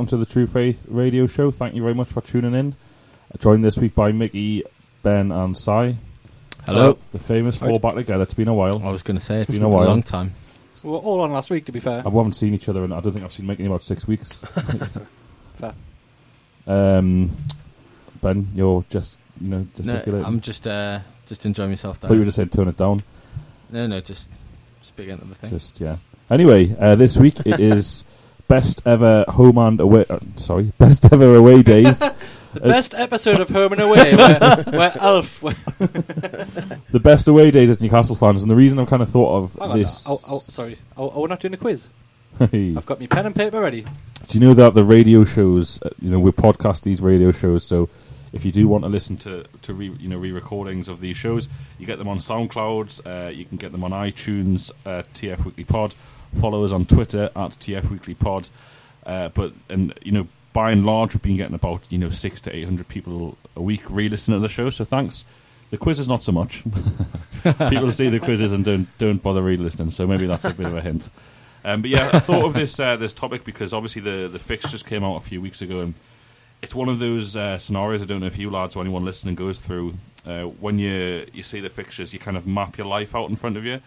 Welcome to the True Faith Radio Show. Thank you very much for tuning in. Uh, Joined this week by Mickey, Ben, and Cy. Hello. The famous four back together. It's been a while. I was going to say it's been been a a while. long time. We were all on last week, to be fair. I haven't seen each other, and I don't think I've seen Mickey in about six weeks. Fair. um, Ben, you're just you know No. I'm just uh, just enjoying myself. thought you were just saying turn it down. No, no, just speaking of the thing. Just yeah. Anyway, uh, this week it is best ever home and away. Uh, sorry, best ever away days. The best episode of Home and Away, where, where Alf. The best away days as Newcastle fans, and the reason I've kind of thought of hang on, this. oh, oh, sorry. Oh, oh, we're not doing a quiz. I've got my pen and paper ready. Do you know that the radio shows, uh, you know, we podcast these radio shows, so if you do want to listen to to re, you know re-recordings of these shows, you get them on SoundCloud, uh, you can get them on iTunes, uh, TF Weekly Pod. Follow us on Twitter at TF Weekly Pod. Uh, but and you know, by and large, we've been getting about you know six to eight hundred people a week re-listening to the show. So thanks. The quiz is not so much. people see the quizzes and don't don't bother re-listening. So maybe that's a bit of a hint. Um, but yeah, I thought of this uh, this topic because obviously the the fixtures came out a few weeks ago, and it's one of those uh, scenarios. I don't know if you lads or anyone listening goes through uh, when you you see the fixtures, you kind of map your life out in front of you.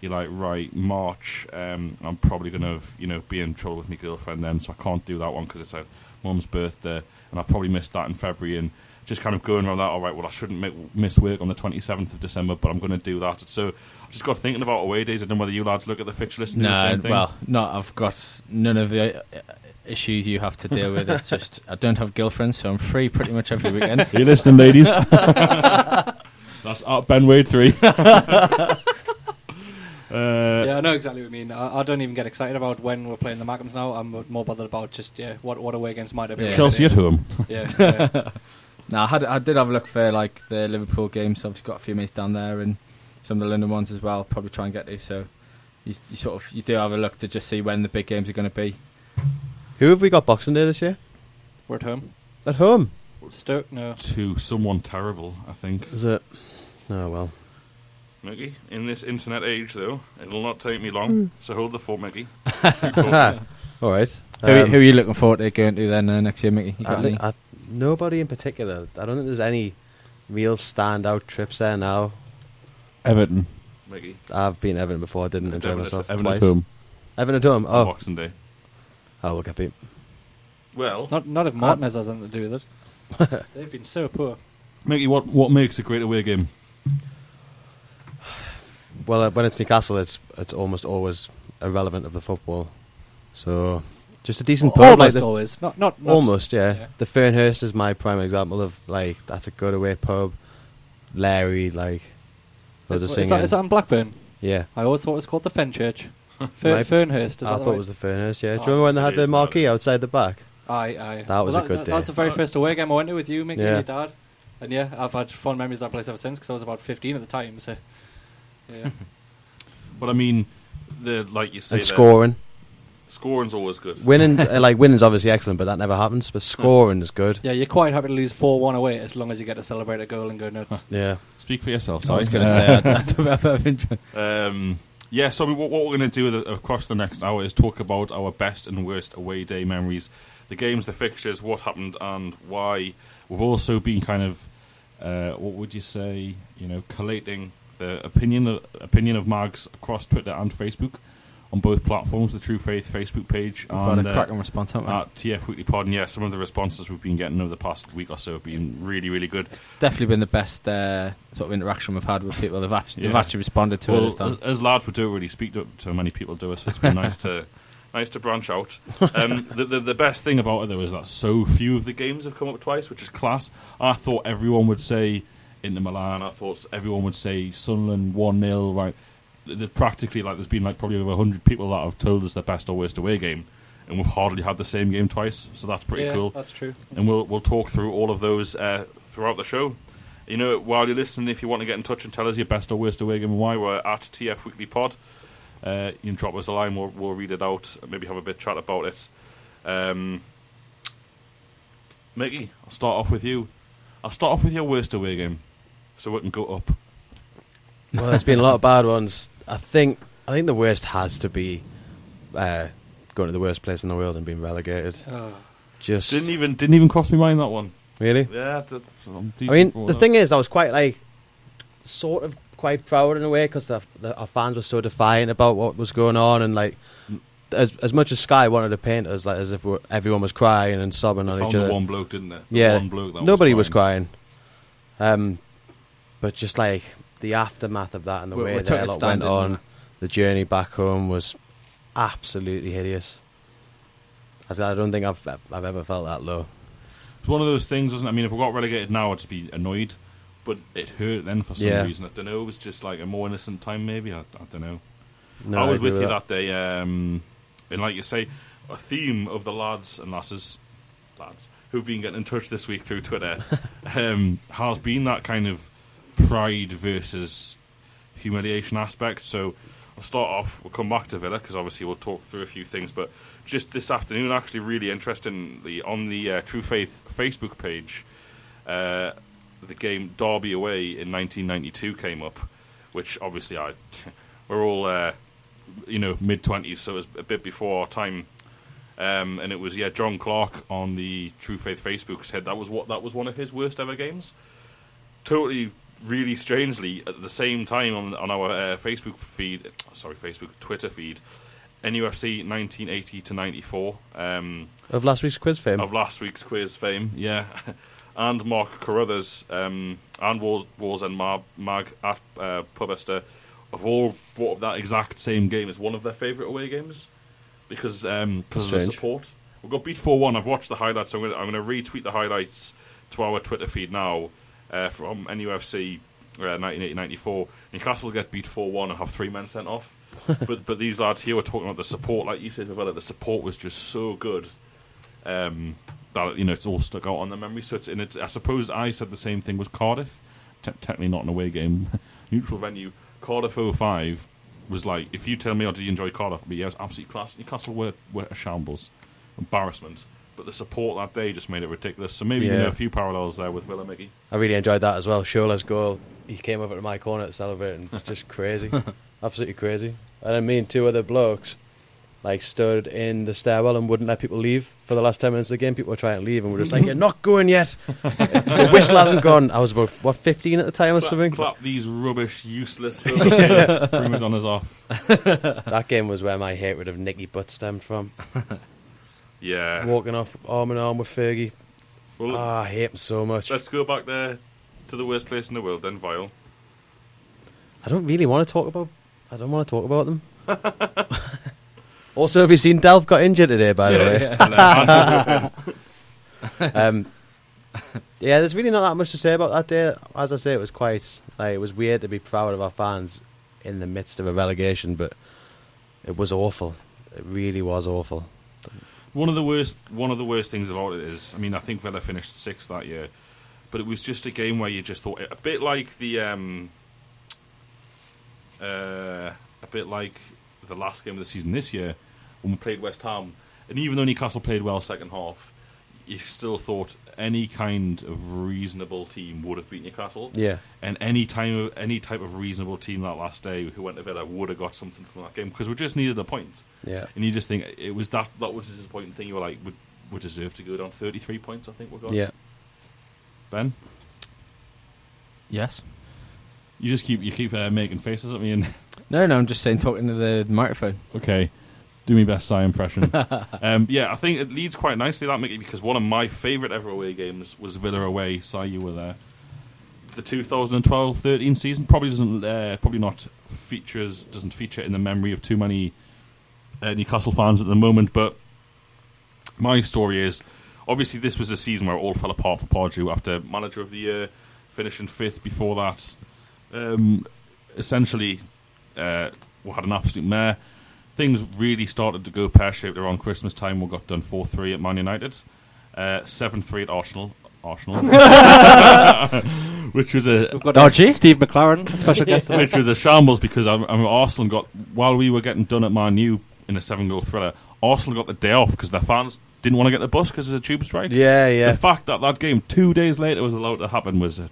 You're like, right, March. Um, I'm probably going to you know be in trouble with my girlfriend then, so I can't do that one because it's a mum's birthday, and I've probably missed that in February and. Just kind of going around that. All right, well, I shouldn't make, miss work on the 27th of December, but I'm going to do that. So I just got thinking about away days. I don't know whether you lads look at the fixture list and do the No, same thing. well, no, I've got none of the uh, issues you have to deal with. It's just I don't have girlfriends, so I'm free pretty much every weekend. Are you listening, ladies? That's at Ben Wade 3. uh, yeah, I know exactly what you mean. I, I don't even get excited about when we're playing the Mackems now. I'm more bothered about just yeah, what what away games might have been. Yeah. Chelsea at home. Yeah, yeah. no, I had I did have a look for like the Liverpool games. So I've got a few mates down there and some of the London ones as well. Probably try and get to. So you, you sort of you do have a look to just see when the big games are going to be. Who have we got Boxing Day this year? we're at home. At home. Stoke, no. To someone terrible, I think. Is it? Oh well. Mickey, in this internet age, though, it'll not take me long. Hmm. So hold the fort, Mickey. All right. Who, who are Um, you looking forward to going to then uh, next year, Mickey? You got I any? think I, nobody in particular. I don't think there's any real standout trips there now. Everton. Mickey. I've been to Everton before. I didn't enjoy Everton, myself at, Everton twice. at home. Everton at home. on Oh, Boxing Day. oh, we'll get beat. Well, Not not if Martinez has anything to do with it. They've been so poor. Mickey, what what makes a great away game? Well, uh, when it's Newcastle, it's it's almost always irrelevant of the football. So, just a decent pub. like Almost the- always. Not not, not Almost, yeah. yeah. The Fernhurst is my prime example of like that's a good away pub. Larry, like, loads of Is, singing. that, is that in Blackburn? yeah, I always thought it was called the Fenchurch. My- Fer- Fernhurst. Is I that thought right? it was the Fernhurst. Yeah, Oh, do you remember when they had the marquee that outside the back? Aye, aye. That was Well, a good that, day. That's the very first away game I went to with you, Mickey, Yeah. and your dad. And yeah, I've had fond memories of that place ever since because I was about 15 at the time. So, yeah. But I mean, the like you say, and the- scoring. scoring's always good. Winning, uh, like winning's obviously excellent, but that never happens. But scoring is good. yeah, you're quite happy to lose 4 1 away as long as you get to celebrate a goal and go nuts. Yeah. Speak for yourself. I Sorry. was going to say, I, I don't have- I've Um, yeah, so I mean, what, what we're going to do with- across the next hour is talk about our best and worst away day memories, the games, the fixtures, what happened, and why. We've also been kind of, uh, what would you say, you know, collating the opinion opinion of Mags across Twitter and Facebook on both platforms, the True Faith Facebook page had and a uh, cracking response, haven't we? at TF Weekly Pod. And yeah, some of the responses we've been getting over the past week or so have been really, really good. Definitely been the best uh, sort of interaction we've had with people. They've actually, they've actually responded to it well, time. as, as lads, we don't really speak to, to many people do us. so it's been nice to nice to branch out. Um, the, the the best thing about it though is that so few of the games have come up twice, which is class. I thought everyone would say Inter Milan. I thought everyone would say Sunderland one 0 Right, The- the- practically like there's been like probably over hundred people that have told us their best or worst away game, and we've hardly had the same game twice. So that's pretty yeah, cool That's true. and we'll we'll talk through all of those uh, throughout the show. You know, while you're listening, if you want to get in touch and tell us your best or worst away game and why, we're at TF Weekly Pod. Uh, you can drop us a line. We'll, we'll read it out. and Maybe have a bit chat about it. Um, Mickey, I'll start off with you. I'll start off with your worst away game, so we can go up. Well, there's been a lot of bad ones. I think I think the worst has to be uh, going to the worst place in the world and being relegated. Oh. Just Didn't even didn't even cross my mind that one. really. Yeah, I'm mean, the that. thing is, I was quite like, sort of quite proud in a way because the, the, our fans were so defiant about what was going on, and like, as as much as Sky wanted to paint us like as if we're, everyone was crying and sobbing on found each the other. one bloke, didn't they? The Yeah, one bloke that Nobody was was crying. Um, but just like the aftermath of that and the We- way we that took a it lot went on, the journey back home was absolutely hideous. I, I don't think I've I've ever felt that low. It's one of those things, isn't it? I mean, if we got relegated now, I'd just be annoyed, but it hurt then for some Yeah. reason. I don't know. It was just like a more innocent time, maybe. I, I don't know. No, I was agree with you that. that day, um, and like you say, a theme of the lads and lasses, lads who've been getting in touch this week through Twitter, um, has been that kind of pride versus humiliation aspect. So I'll start off. We'll come back to Villa because obviously we'll talk through a few things. But just this afternoon, actually, really interestingly, on the uh, True Faith Facebook page, uh, the game Derby away in 1992 came up, which obviously I we're all uh, you know mid 20s, so it was a bit before our time. Um, and it was yeah, John Clark on the True Faith Facebook said that was what that was one of his worst ever games. Totally, really strangely, at the same time on on our uh, Facebook feed, sorry, Facebook Twitter feed, NUFC 1980 to 94. Um, of last week's quiz fame. of last week's quiz fame, yeah. and Mark Carruthers um, and Wars, Wars and Mag, Mag at uh, Pubester have all brought up that exact same game as one of their favourite away games because um, cause of the support. We got beat 4 1. I've watched the highlights. So I'm going to retweet the highlights to our Twitter feed now uh, from NUFC uh, 1980-94. Newcastle get beat 4-1 and have three men sent off. but but these lads here were talking about the support, like you said, Villa, the support was just so good um, that you know it's all stuck out on the memory. So it's in it. I suppose I said the same thing with Cardiff. Te- technically not an away game, neutral venue. Cardiff 05 was like, if you tell me, oh, did you enjoy Cardiff? But yeah, it was absolutely class. Newcastle were, were a shambles, embarrassment. But the support that day just made it ridiculous. So maybe you know a few parallels there with Villa Mickey. I really enjoyed that as well. Shola's goal. He came over to my corner to celebrate, and it was just crazy, absolutely crazy. And then me and two other blokes like stood in the stairwell and wouldn't let people leave for the last ten minutes of the game. People were trying to leave, and we're just like, "You're not going yet." the whistle hasn't gone. I was about what fifteen at the time or Clap, something. clap these rubbish, useless hooligans. Prima Donna's off. That game was where my hatred of Nicky Butt stemmed from. Yeah. Walking off arm in arm with Fergie. Well, Ah, I hate him so much. let's go back there to the worst place in the world, then Vile. I don't really want to talk about. I don't want to talk about them. also, have you seen Delph got injured today? By the way, um, yeah, there's really not that much to say about that day. As I say, it was quite like it was weird to be proud of our fans in the midst of a relegation, but it was awful. It really was awful. One of the worst, one of the worst things about it is, I mean, I think Villa finished sixth that year, but it was just a game where you just thought a bit like the, um, uh, a bit like the last game of the season this year when we played West Ham, and even though Newcastle played well second half, you still thought any kind of reasonable team would have beat Newcastle. Yeah. And any time, any type of reasonable team that last day who went to Villa would have got something from that game because we just needed a point. Yeah. And you just think it was that that was the disappointing thing. You were like, we, we deserve to go down thirty three points. I think we got. Yeah. Ben, Yes. you just keep you keep uh, making faces at me and No, no, I'm just saying, talking to the microphone. okay, do me best Cy impression. um, yeah, I think it leads quite nicely that Mickey because one of my favourite ever away games was Villa away. Cy, you were there. The 2012-13 season probably doesn't uh, probably not features doesn't feature in the memory of too many uh, Newcastle fans at the moment, but my story is obviously this was a season where it all fell apart for Pardew after manager of the year, finishing fifth before that. Um, essentially, uh, we had an absolute mare. Things really started to go pear shaped around Christmas time. We got done 4 3 at Man United, 7 3 at Arsenal. Arsenal, which was a We've got Dodgy? uh, Steve McClaren, a special guest. which was a shambles because I, I mean, Arsenal got while we were getting done at Man U in a seven goal thriller. Arsenal got the day off because their fans didn't want to get the bus because there's a tube strike. Yeah, yeah. The fact that that game two days later was allowed to happen was an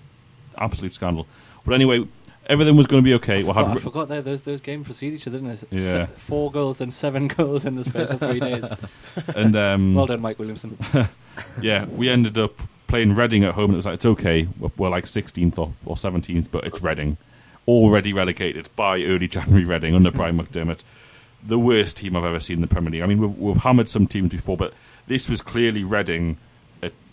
absolute scandal. But anyway, everything was going to be okay. We Oh, I forgot that those those games precede each other, didn't they? Yeah. Se- four goals and seven goals in the space of three days. and um, Well done, Mike Williamson. yeah, we ended up playing Reading at home, and it was like it's okay. We're, we're like 16th or, or 17th, but it's Reading, already relegated by early January. Reading under Brian McDermott, the worst team I've ever seen in the Premier League. I mean, we've, we've hammered some teams before, but this was clearly Reading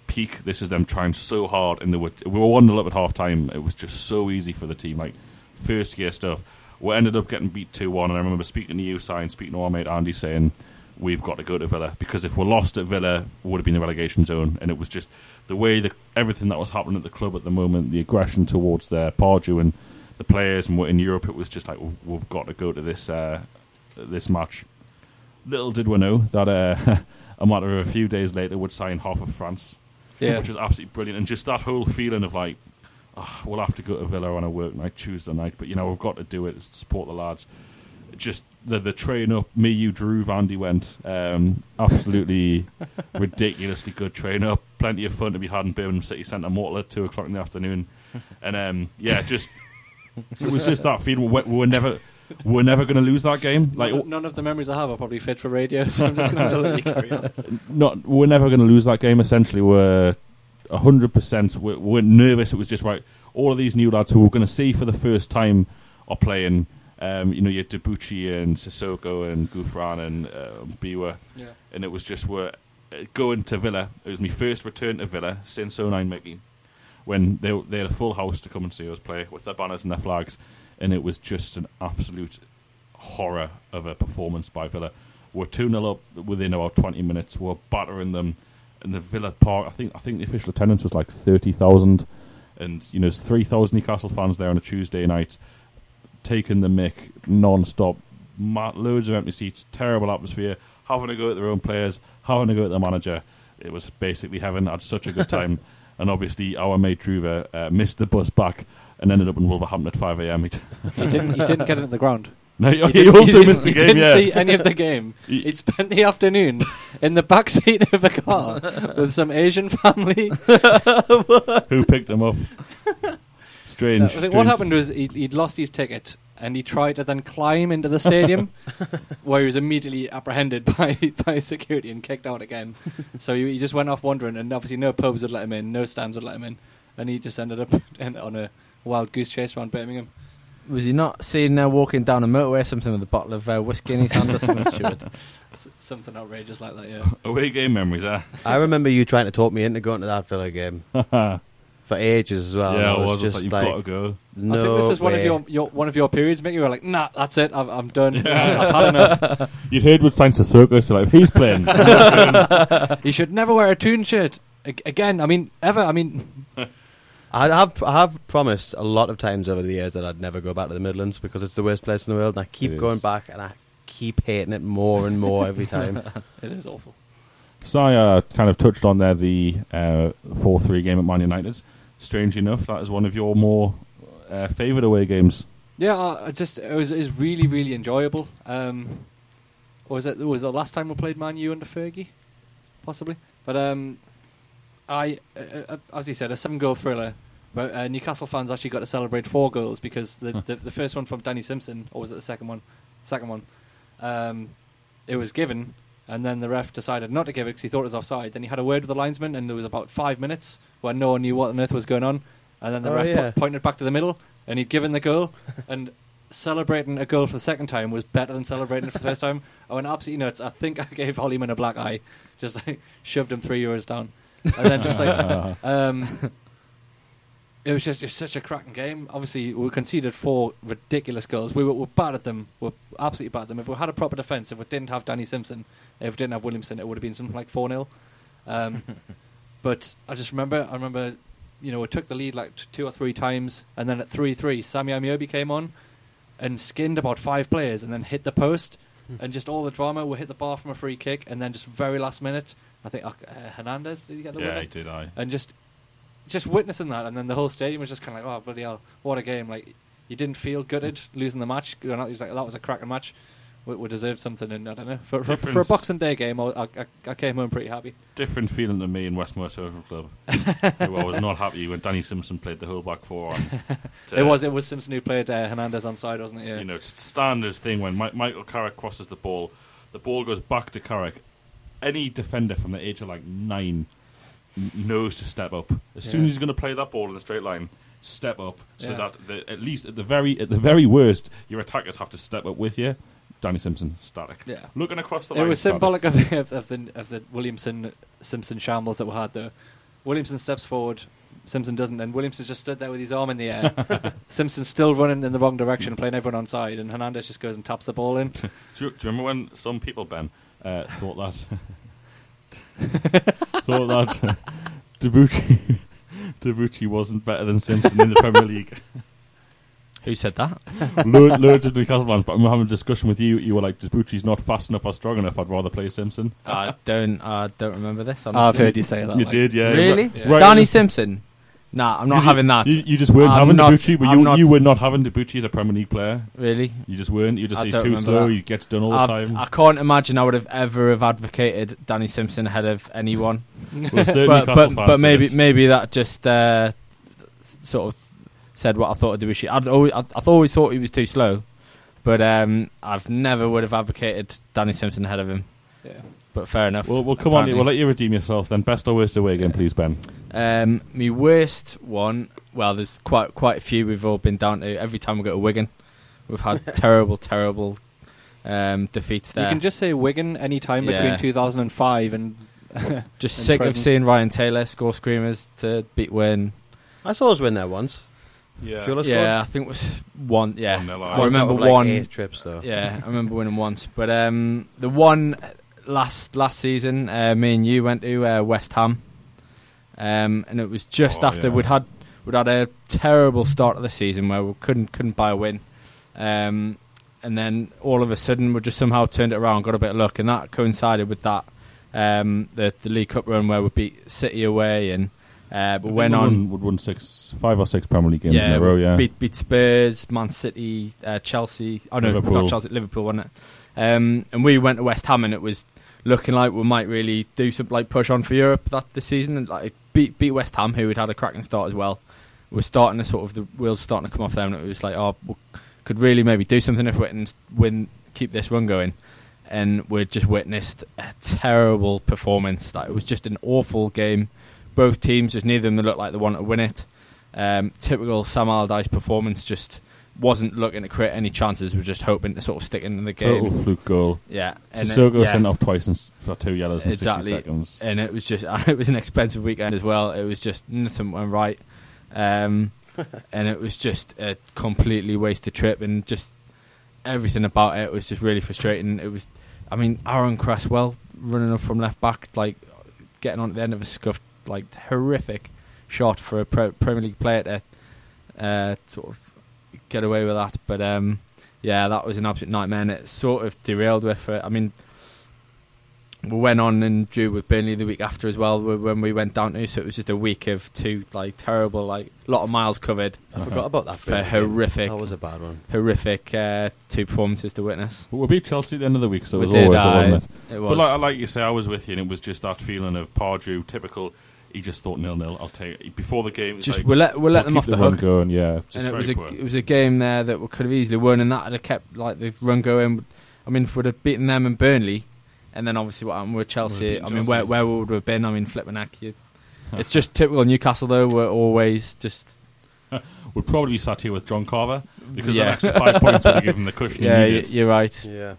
peak. This is them trying so hard, and they were we were one 0 up at half time. It was just so easy for the team, like first year stuff. We ended up getting beat two one, and I remember speaking to you, Si, and speaking to our mate Andy, saying we've got to go to Villa because if we're lost at Villa, we would have been in the relegation zone. And it was just the way that everything that was happening at the club at the moment, the aggression towards their Pardew and the players and in Europe, it was just like we've, we've got to go to this uh, this match. Little did we know that uh, a matter of a few days later would sign half of France, Yeah. which was absolutely brilliant. And just that whole feeling of like, oh, we'll have to go to Villa on a work night Tuesday night, but you know we've got to do it to support the lads. Just the the train up, me, you, Drew, Vandy went. Um, absolutely ridiculously good train up. Plenty of fun to be had in Birmingham City Centre Mortal at two o'clock in the afternoon, and um, yeah, just it was just that feeling. We we were never. We're never going to lose that game. Like none, none of the memories I have are probably fit for radio, so I'm just going to let you carry on. not we're never going to lose that game. Essentially, we're hundred percent. We're, we're nervous. It was just right. All of these new lads who we're going to see for the first time are playing. Um, you know, you had Debuchy and Sissoko and Gouffran and uh, Mbiwa, Yeah. and it was just we're uh, going to Villa. It was my first return to Villa since 09 Mickey, when they they had a full house to come and see us play with their banners and their flags, and it was just an absolute horror of a performance by Villa. We're two 0 up within about 20 minutes. We're battering them, and the Villa Park. I think I think the official attendance was like 30,000, and you know, there's 3,000 Newcastle fans there on a Tuesday night, taking the mick non-stop. Loads of empty seats, terrible atmosphere, having to go at their own players, having to go at their manager. It was basically heaven. I had such a good time. and obviously, our mate Druva uh, missed the bus back and ended up in Wolverhampton at 5 a.m. He t- He didn't. He didn't get it in the ground. no, he, didn't- also missed the game. he didn't yeah. see any of the game. He- He'd spent the afternoon in the back seat of a car with some Asian family. Who picked him up? Strange. I think what happened was he'd, he'd lost his ticket and he tried to then climb into the stadium, where he was immediately apprehended by by security and kicked out again. so he, he just went off wandering, and obviously no pubs would let him in, no stands would let him in, and he just ended up on a wild goose chase around Birmingham. Was he not seen uh, walking down a motorway or something with a bottle of uh, whiskey in his hand or something, Stuart? S- something outrageous like that. Yeah. Away game memories, eh? I remember you trying to talk me into going to that Villa game yeah, for ages as well. I and I was just just like, you've like, got to go. no I think this is one of way. your, your one of your periods, Mick. You were like, nah, that's it. I'm, I'm done. I've had enough. You'd heard with Sainz Sissoko, so like, he's playing. You should never wear a tune shirt Ag- again. I mean, ever. I mean, I have I have promised a lot of times over the years that I'd never go back to the Midlands because it's the worst place in the world, and I keep It going is. back and I keep hating it more and more every time. it is awful. Saya kind of touched on there the uh, four three game at Man United. Strange enough, that is one of your more uh, favourite away games. Yeah, I I just it was it was really really enjoyable. Um, was it was the last time we played Man U under Fergie, possibly? But um, I uh, uh, as he said, a seven goal thriller. But uh, Newcastle fans actually got to celebrate four goals because the, the the first one from Danny Simpson, or was it the second one? Second one. Um, it was given, and then the ref decided not to give it because he thought it was offside. Then he had a word with the linesman, and there was about five minutes where no one knew what on earth was going on. And then the Oh, ref yeah. po- pointed back to the middle, and he'd given the goal. and celebrating a goal for the second time was better than celebrating it for the first time. I went absolutely nuts. I think I gave Hollyman a black eye, just like shoved him three euros down, and then just like um, it was just, just such a cracking game. Obviously, we conceded four ridiculous goals. We were, were bad at them. We are absolutely bad at them. If we had a proper defence, if we didn't have Danny Simpson, if we didn't have Williamson, it would have been something like four 0 um, But I just remember, I remember, you know, we took the lead like t- two or three times, and then at three three, Sammy Ameobi came on and skinned about five players, and then hit the post, and just all the drama. We hit the bar from a free kick, and then just very last minute, I think uh, Hernandez did he get the yeah, winner? he did. I. and just just witnessing that, and then the whole stadium was just kind of like, oh bloody hell, what a game! Like you didn't feel gutted losing the match. It was like that was a cracking match. We, we deserved something, and I don't know for, for, for a Boxing Day game, I, I, I came home pretty happy. Different feeling to me in Westmore Social Club. I was not happy when Danny Simpson played the whole back four on. it was it was Simpson who played uh, Hernandez on side, wasn't it? Yeah. you know, standard thing when Mi- Michael Carrick crosses the ball, the ball goes back to Carrick. Any defender from the age of like nine knows to step up as soon as he's going to play that ball in a straight line. Step up so Yeah. that the, at least at the very at the very worst, your attackers have to step up with you. Danny Simpson static. Yeah. looking across the line. It was static. symbolic of the, of, of the of the Williamson Simpson shambles that we had though. Williamson steps forward, Simpson doesn't, Then Williamson just stood there with his arm in the air. Simpson's still running in the wrong direction, playing everyone on side, and Hernandez just goes and taps the ball in. Do you, do you remember when some people, Ben, uh, thought that thought that uh, Debuchy Debuchy wasn't better than Simpson in the Premier League? Who said that? Lo- loads of Newcastle fans, but I'm having a discussion with you. You were like, Debuchy's not fast enough or strong enough. I'd rather play Simpson. I don't. I don't remember this. I've heard you say that. you like- did, yeah. Really? Yeah. Right. Danny Simpson? Nah, I'm not You- having that. You, you just weren't I'm having not- Debuchy, but I'm you, not- you were not having Debuchy as a Premier League player. really? You just weren't. You just I say he's don't too remember slow. that. He gets done all the I've- time. I can't imagine I would have ever have advocated Danny Simpson ahead of anyone. well, certain but but, fans but maybe did. maybe that just uh, s- sort of said what I thought of Debuchy. I'd always, I'd, I've always thought he was too slow, but um, I've never would have advocated Danny Simpson ahead of him. Yeah. But fair enough. Well, well, come on. We'll let you redeem yourself then. Best or worst away game, please, Ben. Um, my worst one. Well, there's quite quite a few. We've all been down to every time we go to Wigan. We've had terrible, terrible um, defeats there. You can just say Wigan any time between 2005 and just in sick of seeing Ryan Taylor score screamers to beat win. I saw us win there once. Yeah. Sure, let's yeah, I think it was one. Yeah, 1-0, I aye. Once out remember like, one. eight trips though. Yeah, I remember winning once. But um, the one last last season, uh, me and you went to uh, West Ham, um, and it was just Oh, after yeah. we'd had we'd had a terrible start of the season where we couldn't couldn't buy a win, um, and then all of a sudden we just somehow turned it around, got a bit of luck, and that coincided with that um, the the League Cup run where we beat City away and. Uh, but went we on, won, would won six, five or six Premier League games yeah, in a row. Yeah, beat beat Spurs, Man City, uh, Chelsea. Oh no, Liverpool. not Chelsea, Liverpool, wasn't it? Um, and we went to West Ham, and it was looking like we might really do some like push on for Europe that this season, and like beat beat West Ham, who had had a cracking start as well. We're starting to sort of the wheels starting to come off them, and it was like, oh, we could really maybe do something if we can win, keep this run going. And we just witnessed a terrible performance. Like it was just an awful game. Both teams, just neither of them looked like they wanted to win it. Um, typical Sam Allardyce performance, just wasn't looking to create any chances. Was just hoping to sort of stick into the game. total fluke goal. Yeah, and it- Sissoko yeah. sent off twice in, s- for two yellows in Exactly. sixty seconds. and it was just it was an expensive weekend as well. It was just nothing went right, um, and it was just a completely wasted trip, and just everything about it was just really frustrating. It was, I mean, Aaron Cresswell running up from left back, like getting on at the end of a scuffed, like horrific shot for a pre- Premier League player to uh, sort of get away with that. But um, yeah, that was an absolute nightmare, and it sort of derailed with. it. I mean, we went on and drew with Burnley the week after as well when we went down to. So it was just a week of two like terrible, like a lot of miles covered, I forgot about that. For horrific- That was a bad one. horrific uh, two performances to witness. But we beat Chelsea at the end of the week, so it We was did, all worth aye. it, wasn't it? It was. But like, like you say, I was with you, and it was just that feeling of Pardew, typical. He just thought nil nil. I'll take it. Before the game. it was just like, we'll let we'll let we'll them off the, run hook. going. Yeah, just and it very was a it was a game there that we could have easily won, and that would have kept like the run going. I mean, if we'd have beaten them and Burnley, and then obviously what happened with Chelsea. beaten I mean, where where would we have been? I mean, flipping heck, it's just typical Newcastle though. We're always just We'd probably be sat here with John Carver because Yeah. that extra five points would have given the cushion yeah, he you're right. Yeah.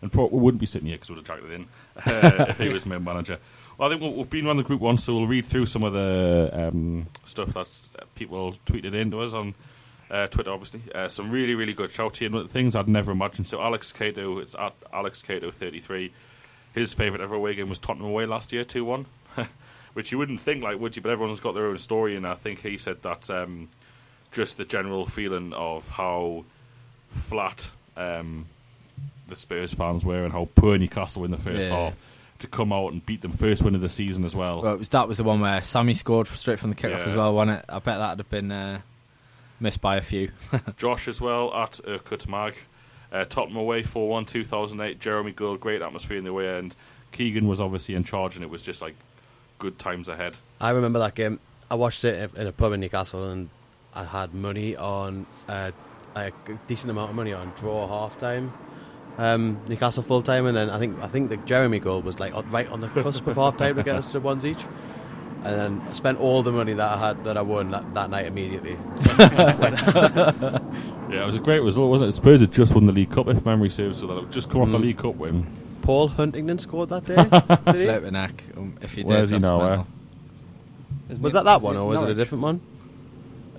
and pro- we wouldn't be sitting here because we'd have dragged it in uh, if he was main manager. Well, I think we'll, we've been around the group once, so we'll read through some of the um, stuff that uh, people tweeted in to us on uh, Twitter, obviously. Uh, some really, really good shouty and things I'd never imagined. So Alex Cato, it's at Alex Cato 33. His favourite ever away game was Tottenham away last year, 2 1. Which you wouldn't think, like, would you? But everyone's got their own story, and I think he said that um, just the general feeling of how flat um, the Spurs fans were and how poor Newcastle were in the first Yeah. half to come out and beat them first win of the season as well. Well, it was that was the one where Sammy scored straight from the kickoff Yeah. as well, wasn't it? I bet that'd have been uh, missed by a few. Josh as well at Urkut Mag. Uh, Tottenham away 4 1 2008. Geremi goal, great atmosphere in the away end. Keegan was obviously in charge, and it was just like good times ahead. I remember that game. I watched it in a pub in Newcastle, and I had money on uh, a decent amount of money on draw half time, um, Newcastle full time, and then I think I think the Geremi goal was like right on the cusp of half time to get us to ones each. And then I spent all the money that I had that I won that, that night immediately. Yeah, it was a great result, wasn't it? Spurs had just won the League Cup, if memory serves, so that had just come off a Mm. League Cup win. Paul Huntington scored that day. Did? Flipping. Um, if he did, Where's he now, eh? mental. Isn't Was that that that is one, or was it a different one?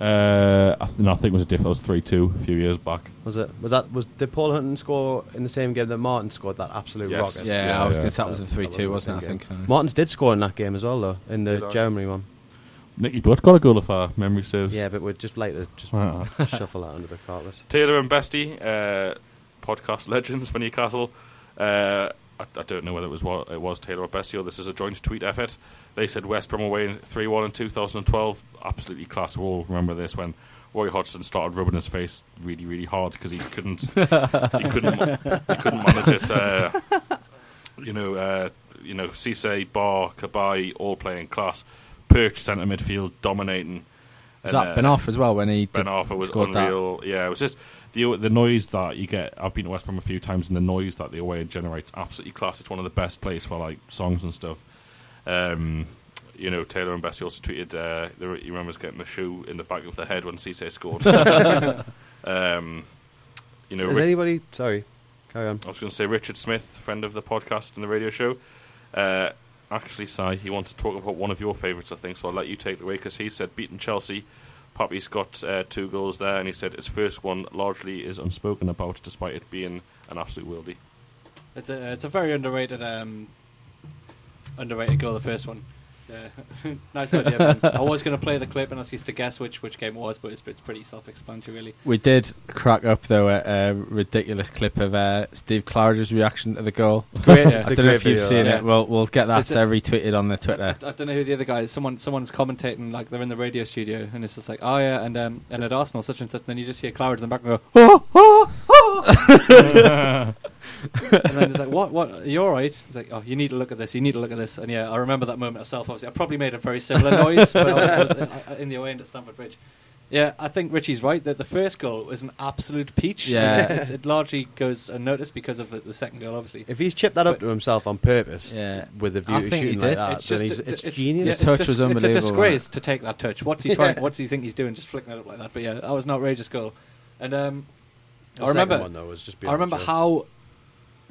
Uh, I, th- no, I think it was a different. It was 3 2 a few years back. Was it? Was that? Was did Paul Huntington score in the same game that Martin scored that absolute Yes. rocket? Yeah, Yeah, I was yeah. going that was the That- three two, was wasn't it? I think. uh, Martins did score in that game as well, though, in the Did I? Germany one. Nicky Butt got a goal if our memory serves. Yeah, but we'd just like to just shuffle that under the carpet. Taylor and Bestie, uh, podcast legends for Newcastle. Uh, I, I don't know whether it was what it was Taylor or Bestio. or this is a joint tweet effort. They said West Brom away in three one in 2012. Absolutely class. We all remember this when Roy Hodgson started rubbing his face really really hard because he couldn't he couldn't he couldn't manage it. Uh, you know, uh, you know, Cisse, Ba, Cabaye, all playing class. Perch centre midfield dominating. Was And, that uh, Ben Arfa as well when he Ben Arfa was scored that? Yeah, it was just the the noise that you get. I've been to West Brom a few times, and the noise that the away end generates absolutely class. It's one of the best places for like songs and stuff. Um, you know, Taylor and Bessie also tweeted. Uh, they he remembers getting the shoe in the back of the head when Cisse scored. um, you know, Is Rick- anybody? Sorry, carry on. I was going to say Richard Smith, friend of the podcast and the radio show. Uh, actually, Si, he wants to talk about one of your favourites, I think, so I'll let you take it away because he said beating Chelsea. Papiss got uh, two goals there, and he said his first one largely is unspoken about, despite it being an absolute worldie. It's a it's a very underrated um, underrated goal. The first one. Yeah. nice idea. Man. I was going to play the clip and ask you to guess which which game it was, but it's, it's pretty self-explanatory, really. We did crack up though at a ridiculous clip of uh, Steve Claridge's reaction to the goal. Great. Yeah. it's I a don't know great if you've video, seen that. it. We'll we'll get that It's uh, retweeted on the Twitter. I, I don't know who the other guy is. Someone someone's commentating like they're in the radio studio, and it's just like, oh yeah, and um, and at Arsenal such and such. And then you just hear Claridge in the back and go, oh, oh, oh. and then it's like, what, what? You're you all right? It's like, oh, you need to look at this. You need to look at this. And yeah, I remember that moment myself. Obviously, I probably made a very similar noise when I was, I was uh, in the away end at Stamford Bridge. Yeah, I think Richie's right that the first goal was an absolute peach. Yeah. And it's- it largely goes unnoticed because of the, the second goal, obviously. If he's chipped that up to himself on purpose, Yeah. with a view I to shooting like that, it's then just he's, a- it's, it's- genius. yeah, The touch it's was just- It's a disgrace to take that touch. What's he trying? Yeah. What's he think he's doing? Just flicking it up like that. But yeah, that was an outrageous goal. And um, The I remember. one, though, was just I remember how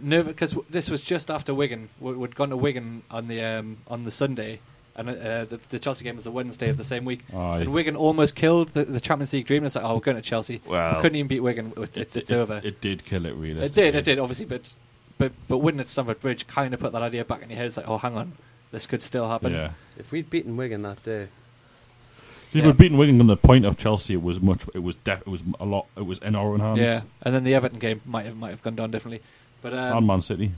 nervous because this was just after Wigan. We, we'd gone to Wigan on the um, on the Sunday, and uh, the, the Chelsea game was the Wednesday of the same week. Aye. And Wigan almost killed the, the Champions League dream. It's like, oh, we're going to Chelsea. Well, we couldn't even beat Wigan. It's, it's, it, it's it- over. It did kill it, really. It did, it did, obviously, but but but winning at Stamford Bridge kind of put that idea back in your head. It's like, oh, hang on, this could still happen. Yeah. If we'd beaten Wigan that day, See, if we'd beaten Wigan on the point of Chelsea, it was much. It was def- It was a lot. It was in our own hands. Yeah, and then the Everton game might have might have gone down differently, but um, and Man City.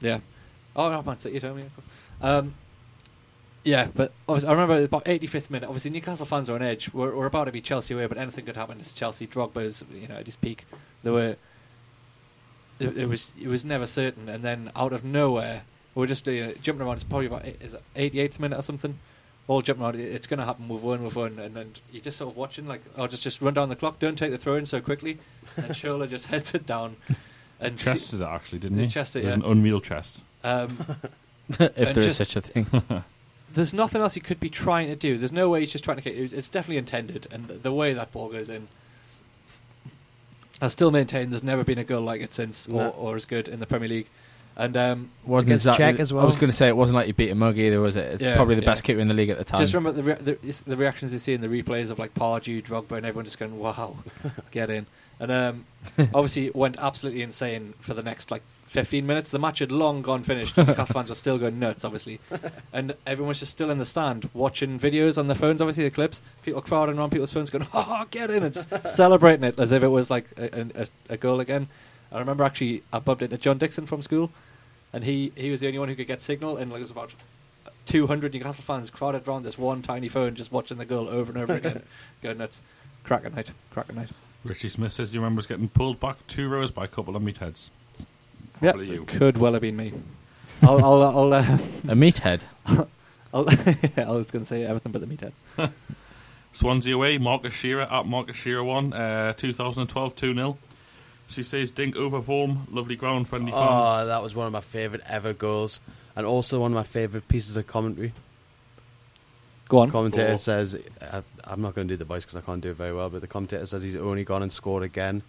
yeah, Oh, no, Man City at home, yeah, of course. Um, yeah, but I remember about 85th minute. Obviously, Newcastle fans are on edge. We're, we're about to be Chelsea away, but anything could happen. It's Chelsea. Drogba's, you know, at his peak. There were, it, it was, it was never certain. And then out of nowhere, we're just uh, jumping around. It's probably about eight- is it 88th minute or something. All jumping around. It's going to happen. We've won. We've won. And then you're just sort of watching, like, oh, just just run down the clock. Don't take the throw in so quickly. And Shola just heads it down. And see- Chested it actually, didn't He he? chested it, It was yeah. an unreal chest. um, if And there is just- such a thing. there's nothing else he could be trying to do. There's no way he's just trying to kick. It it's definitely intended, and the, the way that ball goes in, I still maintain there's never been a goal like it since, or, No. or as good in the Premier League. And um, wasn't Against exactly, Cech as I was going to say it wasn't like you beat a mug either, was it? It's Yeah, probably the yeah. best keeper in the league at the time. just remember the, re- the the reactions you see in the replays of like Pardew, Drogba, and everyone just going, "Wow, get in!" And um, obviously it went absolutely insane for the next like 15 minutes. The match had long gone finished. Newcastle fans were still going nuts, obviously, and everyone was just still in the stand watching videos on their phones. Obviously, the clips, people crowding around people's phones, going, "Oh, get in!" and celebrating it as if it was like a, a, a goal again. I remember actually I bumped into John Dixon from school, and he he was the only one who could get signal, and like, it was about 200 Newcastle fans crowded around this one tiny phone, just watching the goal over and over again. going nuts. Cracking night, cracking night. Richie Smith says he remembers getting pulled back two rows by a couple of meatheads. Yeah, Probably you. could well have been me. I'll, I'll, I'll, uh, a meathead. I'll I was going to say everything but the meathead. Swansea away, Marcus Shearer at Marcus Shearer 1, uh, 2012 2 0. She says Dink over form, lovely ground, friendly fans. Oh, that was one of my favourite ever goals, and also one of my favourite pieces of commentary. Go on. commentator Four. says, I, I'm not going to do the voice because I can't do it very well, but the commentator says he's only gone and scored again.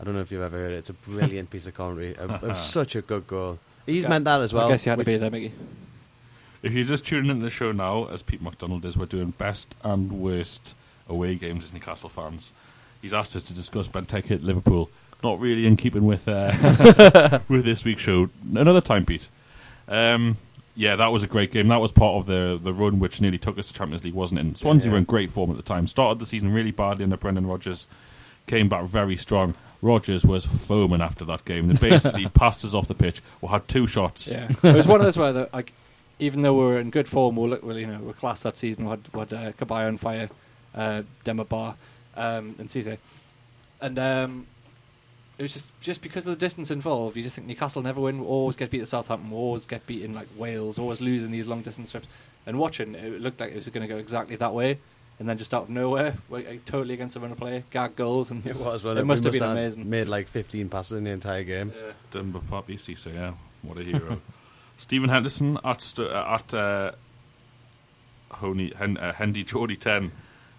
I don't know if you've ever heard it. It's a brilliant piece of commentary. It, it was such a good goal. He's Yeah. meant that as well. I guess you had to be there, Mickey. If you're just tuning into the show now, as Pete McDonald is, we're doing best and worst away games as Newcastle fans. He's asked us to discuss Benteke at Liverpool. Not really in keeping with uh, with this week's show. Another time, Pete. Um, yeah, that was a great game. That was part of the the run which nearly took us to Champions League, wasn't it? And Swansea Yeah. were in great form at the time. Started the season really badly under Brendan Rodgers. Came back very strong. Rodgers was foaming after that game. They basically passed us off the pitch. We had two shots. Yeah, it was one of those where, the, like, even though we were in good form, we look, well, you know, we're class that season. We had, we had uh, Cabaye on fire, uh, Demba Ba, um, and Cisse, and um, it was just just because of the distance involved. You just think Newcastle never win. We always get beat at Southampton. We always get beat in like Wales. Always losing these long distance trips. And watching, it looked like it was going to go exactly that way. And then just out of nowhere, we- totally against the run of play, gag goals, and It was. Well, It must have been amazing. Made like 15 passes in the entire game. Yeah. Demba Papi Cisse, yeah, what a hero. Stephen Henderson at St- uh, at uh, Honey, Hen- uh, Hendy Geordie ten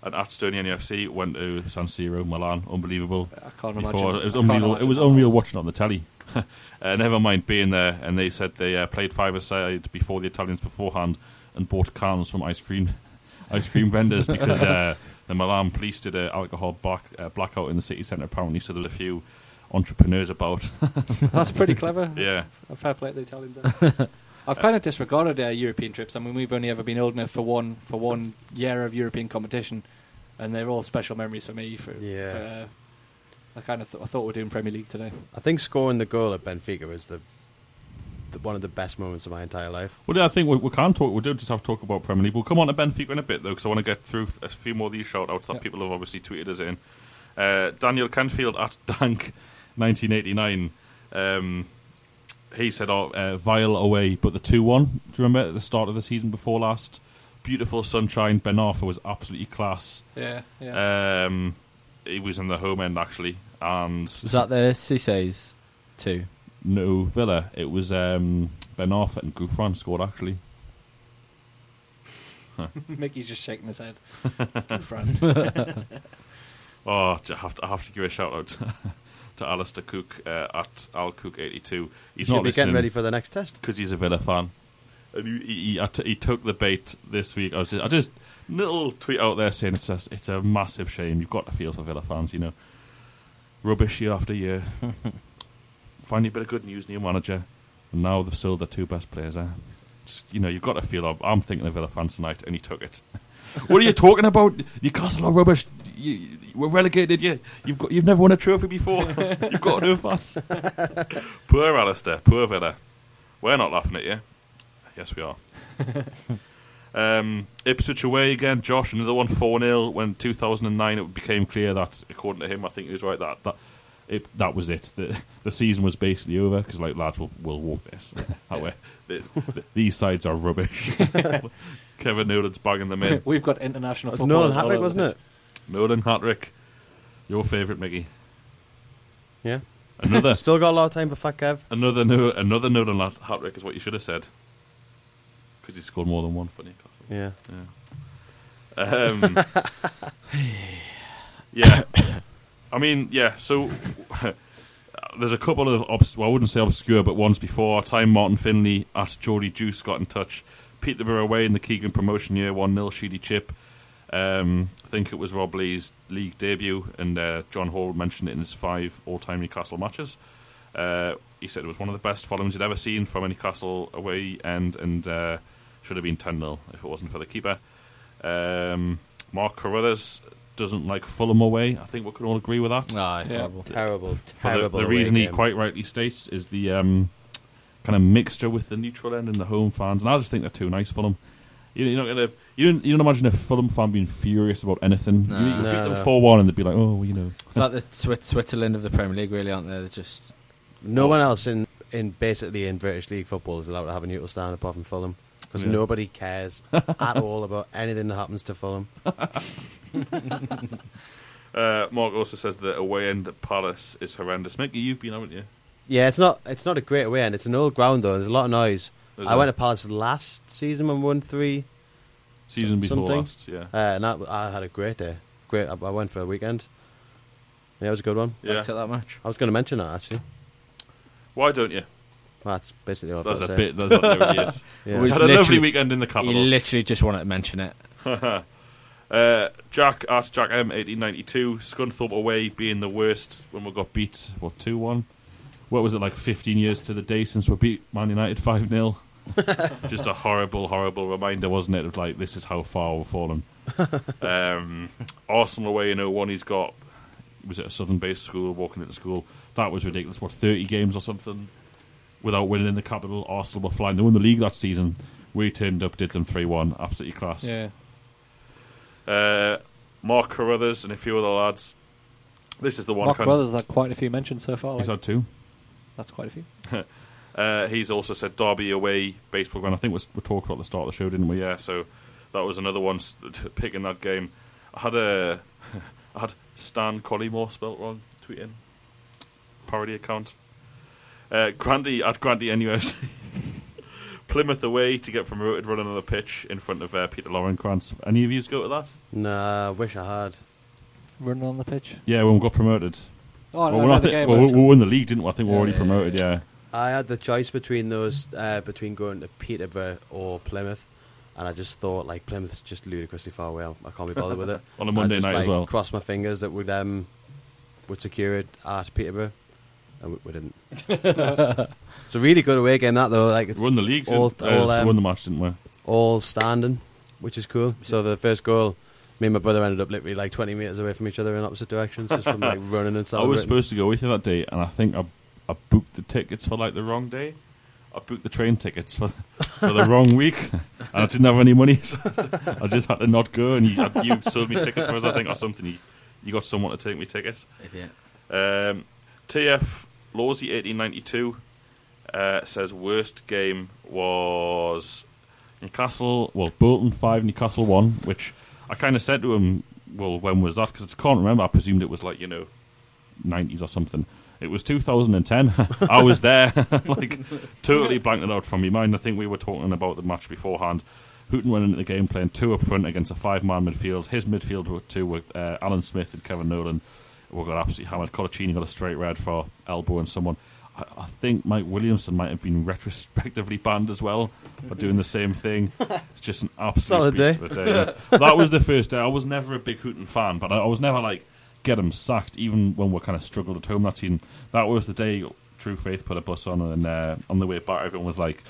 and at Stonian FC went to San Siro, Milan. Unbelievable. I can't Before imagine. it was I unreal. It was unreal watching on the telly. uh, never mind being there, and they said they uh, played five aside before the Italians beforehand and bought cans from ice cream ice cream vendors because uh, the Milan police did an alcohol black, uh, blackout in the city centre apparently. So there was a few entrepreneurs about. That's pretty clever. yeah. A fair play to the Italians. There. I've kind of disregarded uh, European trips. I mean, we've only ever been old enough for one for one year of European competition, and they're all special memories for me. For, Yeah. for, uh, I kind of th- I thought we were doing Premier League today. I think scoring the goal at Benfica was the, the one of the best moments of my entire life. Well, yeah, I think we, we can talk. We do just have to talk about Premier League. We'll come on to Benfica in a bit, though, because I want to get through a few more of these shout outs that Yeah. people have obviously tweeted us in. Uh, Daniel Canfield at Dank1989. Um, he said, oh, uh, Vile away, but the 2 1. Do you remember at the start of the season before last? Beautiful sunshine. Ben Arfa was absolutely class. Yeah, yeah. Um, he was in the home end, actually. And Was that the Cisse's too? no Villa. It was um, Ben Arfa and Gouffran scored, actually. Mickey's just shaking his head. Good friend. Oh, I have to, I have to give a shout out to Alistair Cook uh, at Al Cook eighty two. He's Should not be getting ready for the next test. because he's a Villa fan. And he, he, he, I t- he took the bait this week. I was just, I just little tweet out there saying it's a, it's a massive shame. You've got to feel for Villa fans, you know. Rubbish year after year. Finally, a bit of good news, new manager, and now they've sold their two best players. Eh? Just you know, you've got to feel. I'm- I'm thinking of Villa fans tonight, and he took it. what are you talking about? Newcastle are rubbish. You, you, we're relegated. You, you've got, you've never won a trophy before. you've got no fans. poor Alistair. Poor Villa. We're not laughing at you. Yes, we are. um, Ipswich away again. Josh, another one 4 0. When 2009 it became clear that, according to him, I think he was right, that that, it, that was it. The, the season was basically over because, like, lads, we'll, we'll walk this. That way. The- the- these sides are rubbish. Kevin Nolan's bagging them in. We've got international It was football. Nolan Hattrick, wasn't it? Nolan Hatrick, your favourite, Mickey. Yeah. Another Still got a lot of time for Fat Kev. another no, another Nolan Hatrick is what you should have said. Because he scored more than one for Newcastle. Yeah. Um, yeah, I mean, yeah. So there's a couple of obs- well, I wouldn't say obscure, but ones before our time. Martin Finley at Geordie Juice got in touch. Peterborough away in the Keegan promotion year, one 0 Sheedy Chip. Um, I think it was Rob Lee's league debut, and uh, John Hall mentioned it in his five all-time Newcastle matches. Uh, he said it was one of the best followings he'd ever seen from a Newcastle away end, and uh, should have been 10 0 if it wasn't for the keeper. Um, Mark Carruthers doesn't like Fulham away. I think we can all agree with that. Aye, Yeah. horrible. Terrible, For the, terrible. the away reason he quite rightly states is the um, kind of mixture with the neutral end and the home fans, and I just think they're too nice for them. You, you're not gonna. You don't. You don't imagine a Fulham fan being furious about anything. No. you you No, beat them no. four one, and they'd be like, "Oh, well, you know." It's like the Swi- Switzerland of the Premier League, really, aren't they? They're just No one else in, in basically in British League football is allowed to have a neutral stand apart from Fulham because Yeah. nobody cares at all about anything that happens to Fulham. Uh, Mark also says that away end at Palace is horrendous. Mickey, you've been, haven't you? Yeah, it's not it's not a great away end. It's an old ground though. There's a lot of noise. There's I a went to Palace last season when we won three, season before something. last. Yeah, uh, and that, I had a great day. Great. I, I went for a weekend. Yeah, it was a good one. yeah. back to that match. I was going to mention that actually. Why don't you? That's basically all I've There's got a to say. bit. There's that really is. Yeah. Was Had a lovely literally- weekend in the You capital. literally just wanted to mention it. Uh, Jack at Jack M eighteen ninety two Scunthorpe away being the worst when we got beat what two one. What was it like fifteen years to the day since we beat Man United five 0 Just a horrible, horrible reminder, wasn't it? Of like this is how far we've fallen. um, Arsenal away in 01 He's got was it a southern based school walking into school. That was ridiculous. What thirty games or something without winning in the capital. Arsenal were flying. They won the league that season. We turned up, did them three one. Absolutely class. Yeah. Uh, Mark Carruthers and a few other lads. This is the one. Mark kind Brothers had quite a few mentions so far. He's Like, had two. That's quite a few. Uh, he's also said Derby away baseball ground. I think we, we talked about the start of the show, didn't we? Yeah. So that was another one picking that game. I had a I had Stan Collymore spelt wrong tweeting parody account. Uh, Grandy at Grandy NUS. Plymouth away to get promoted, running on the pitch in front of uh, Peter Lawrence. Any of you go to that? Nah, I wish I had. Running on the pitch. Yeah, when we got promoted. Oh, well, no, we're no, the thi- well, we, we won the league, didn't we? I think we're already promoted. yeah. Yeah. I had the choice between those, uh, between going to Peterborough or Plymouth, and I just thought like Plymouth's just ludicrously far away. I can't be bothered with it. On a Monday just, night like, as well. Cross my fingers that would um would secure it at Peterborough, and we, we didn't. it's a really good away game that though. Like it's We won the league. all- didn't- uh, all, um, won the match, didn't we? all standing, which is cool. So the first goal, me and my brother ended up literally like 20 meters away from each other in opposite directions, just from like running and I was supposed to go with you that day, and I think I, I booked the tickets for like the wrong day. I booked the train tickets for for the wrong week, and I didn't have any money, so I just had to not go. And you, you sold me tickets for us, I think, or something. You, you got someone to take me tickets. Idiot. Um, TF Lawsy eighteen ninety two uh, says worst game was Newcastle. Well, Bolton five, Newcastle one. Which I kind of said to him, "Well, when was that?" Because I can't remember. I presumed it was like you know, nineties or something. It was 2010. I was there, like totally blanked it out from my mind. I think we were talking about the match beforehand. Hughton went into the game playing two up front against a five-man midfield. His midfield were two with uh, Alan Smith and Kevin Nolan. We got absolutely hammered. Coloccini got a straight red for elbowing someone. I, I think Mike Williamson might have been retrospectively banned as well for doing the same thing. It's just an absolute Solid beast day. of a day. that was the first day. I was never a big Hughton fan, but I, I was never like get him sacked, even when we kind of struggled at home. That team. That was the day True Faith put a bus on, and uh, on the way back, everyone was like,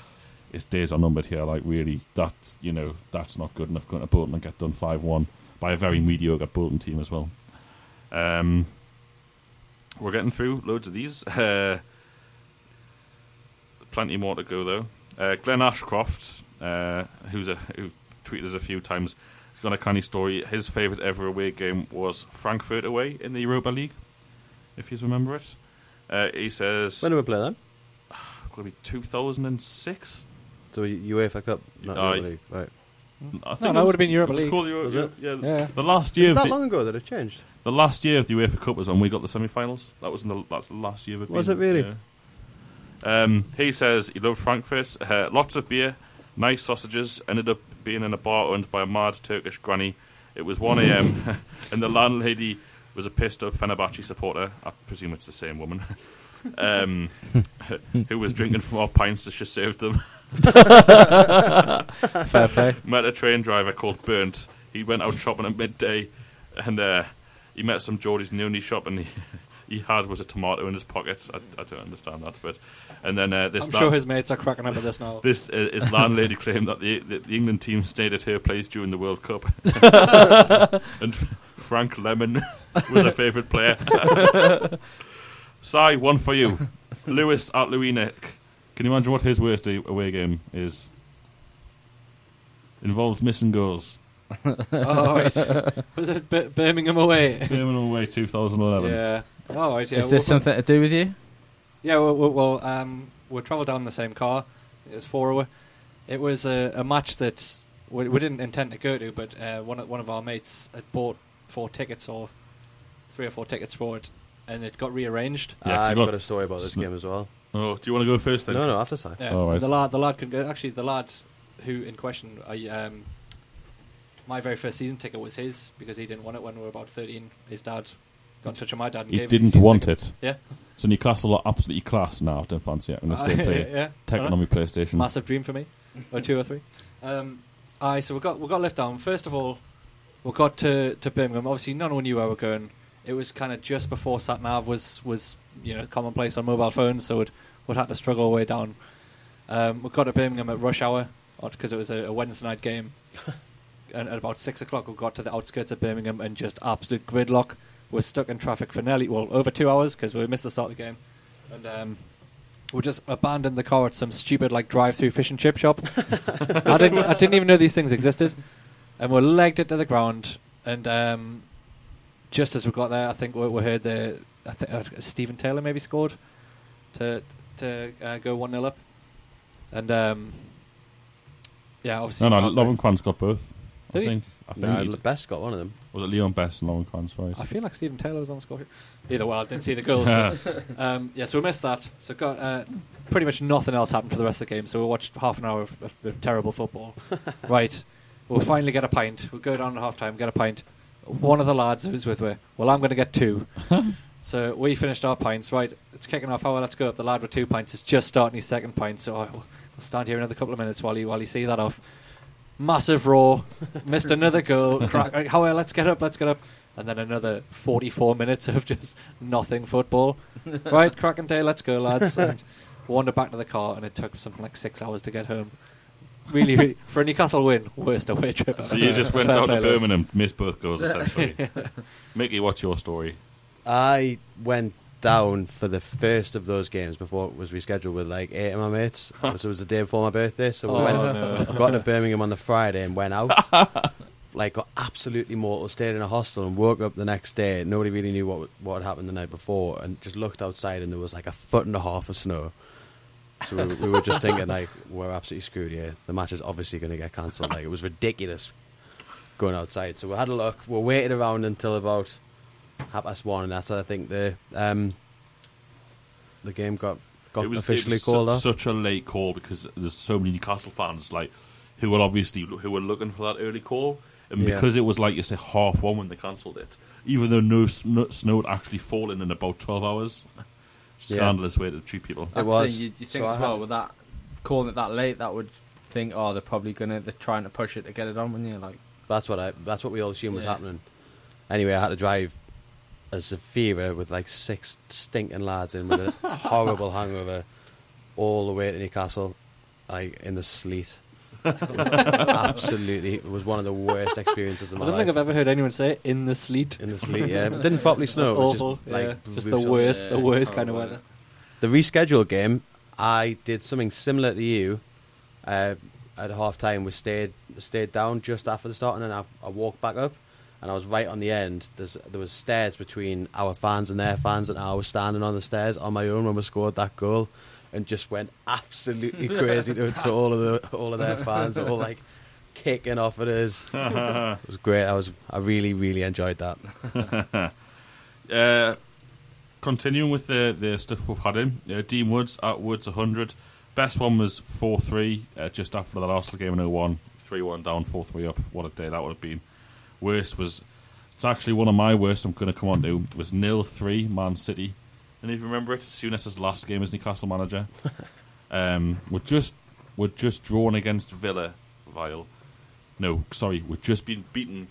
"His days are numbered here." Like, really, that's you know, that's not good enough going to Bolton and get done five one by a very mediocre Bolton team as well. Um, we're getting through loads of these. Uh, plenty more to go though. Uh, Glenn Ashcroft, uh, who's a who tweeted us a few times, he's got a canny story. His favourite ever away game was Frankfurt away in the Europa League, if you remember it. Uh, he says When did we play them? could be 2006. So UEFA Cup, not Aye. Europa League. Right. I think no, that was- would have been Europa it was League. called Euro- Was it? yeah, Yeah. The last year of that the, long ago that it changed. the last year of the UEFA Cup was when we got the semi-finals. That was in the that's the last year of it. Was being- it really? yeah. Um, he says he loved Frankfurt. Uh, lots of beer, nice sausages. Ended up being in a bar owned by a mad Turkish granny. It was 1 a.m. and the landlady was a pissed up Fenerbahce supporter. I presume it's the same woman. um, who was drinking from our pints as she served them. Fair play. met a train driver called Burnt. He went out shopping at midday, and uh, he met some Geordie's in the only shop, and he, he had was a tomato in his pocket. I, I don't understand that, but and then uh, this I'm sure his mates are cracking up at this now. this uh, his landlady claimed that the, the the England team stayed at her place during the World Cup, and Frank Lemon was a favourite player. Si, one for you, Lewis at Louinek. Can you imagine what his worst away game is? Involves missing goals. oh, was it Bir- Birmingham away? Birmingham away 2011. yeah. Oh, right. Yeah. Is this Well, something to do with you? Yeah, well, well, well um, we travelled down in the same car. It was four hour. It was a, a match that we, we didn't intend to go to, but uh, one of, one of our mates had bought four tickets or three or four tickets for it, and it got rearranged. Yeah, I've got, got- a story about this Sn- game as well. Oh, do you want to go first then? No, no, after side. Yeah, Oh, right. the lad, the lad could go. Actually, the lad who in question, I, um, my very first season ticket was his because he didn't want it when we were about thirteen. His dad got in touch with my dad and He didn't want it. Yeah. So Newcastle are absolutely class now. Don't fancy it. I'm going to still Uh, play yeah, Tekken I on my PlayStation. Massive dream for me, or two or three. Um, aye, so we got we got left down. First of all, we got to, to Birmingham. Obviously, none of one knew where we were going. It was kind of just before sat nav was was you know commonplace on mobile phones, so we'd, we'd had to struggle our way down. Um, we got to Birmingham at rush hour because it was a, a Wednesday night game. and at about six o'clock, we got to the outskirts of Birmingham and just absolute gridlock. We're stuck in traffic for nearly well over two hours because we missed the start of the game, and um, we just abandoned the car at some stupid like drive-through fish and chip shop. I didn't I didn't even know these things existed, and we legged it to the ground. And um, just as we got there, I think we, we heard the I think uh, Stephen Taylor maybe scored to to uh, go one 0 up, and um, yeah, obviously No, no, Mark- Lovenkrands got both. I he? think. I think No, he- the best got one of them. was it Leon Best and Lovenkrands, right? I feel like Stephen Taylor was on the score. sheet. Either way, I didn't see the goals. so, um, yeah, so we missed that. So got uh, pretty much nothing else happened for the rest of the game. So we watched half an hour of, of, of terrible football. right, we'll finally get a pint. We'll go down at half time, get a pint. One of the lads who's with me, well, I'm going to get two. so we finished our pints. Right, it's kicking off. Oh, well, let's go up. The lad with two pints is just starting his second pint. So I- we'll stand here another couple of minutes while you while you see that off. Massive roar, missed another goal. Crack, right, how well, let's get up, let's get up and then another 44 minutes of just nothing football. right, crack and tail, let's go, lads. And wandered back to the car, and it took something like six hours to get home. Really, really for a Newcastle win, worst away trip. so you just went Fair down to. Birmingham, missed both goals essentially. Mickey, what's your story? I went down for the first of those games before it was rescheduled with like eight of my mates. so it was the day before my birthday, so we Oh, went, no. got to Birmingham on the Friday and went out. like got absolutely mortal, stayed in a hostel and woke up the next day. Nobody really knew what what had happened the night before, and just looked outside and there was like a foot and a half of snow. So we, we were just thinking like we're absolutely screwed here. The match is obviously going to get cancelled. Like it was ridiculous going outside. So we had a look. We waited around until about half past one, and that's when I think the um the game got got it was, officially it was su- called off. Such a late call because there's so many Newcastle fans like who were obviously who were looking for that early call, and Yeah. because it was like you say half one when they cancelled it, even though no sn- snow had actually fallen in about twelve hours. Yeah. Scandalous way to treat people. That's the was. You, you think I as well with that calling it that late, that would think, oh, they're probably gonna they're trying to push it to get it on, wouldn't you? Like, That's what I. That's what we all assumed was happening. Anyway, I had to drive a Zafira with like six stinking lads in with a horrible hangover all the way to Newcastle, like in the sleet. Absolutely, it was one of the worst experiences of my life. I don't life. think I've ever heard anyone say it, in the sleet. in the sleet, yeah, it didn't properly snow. That's it was awful. Just, like, yeah, just the worst, Yeah, the worst kind of weather. The rescheduled game, I did something similar to you. Uh, at half time, we stayed stayed down just after the start, and then I, I walked back up, and I was right on the end. There's, there was stairs between our fans and their fans, and I was standing on the stairs on my own when we scored that goal, and just went absolutely crazy to, to all of the all of their fans, all like kicking off at us. it was great. I was I really really enjoyed that. Uh, continuing with the, the stuff we've had in, uh, Dean Woods at Woods 100. Best one was 4 3, uh, just after the last game in 01. 3 1 down, 4 3 up. What a day that would have been. Worst was, it's actually one of my worst I'm going to come on to, was nil 3 Man City. And if you remember it, Souness's last game as Newcastle manager. um, we're just we're just drawn against Villa, Vile. No, sorry, we've just been beaten.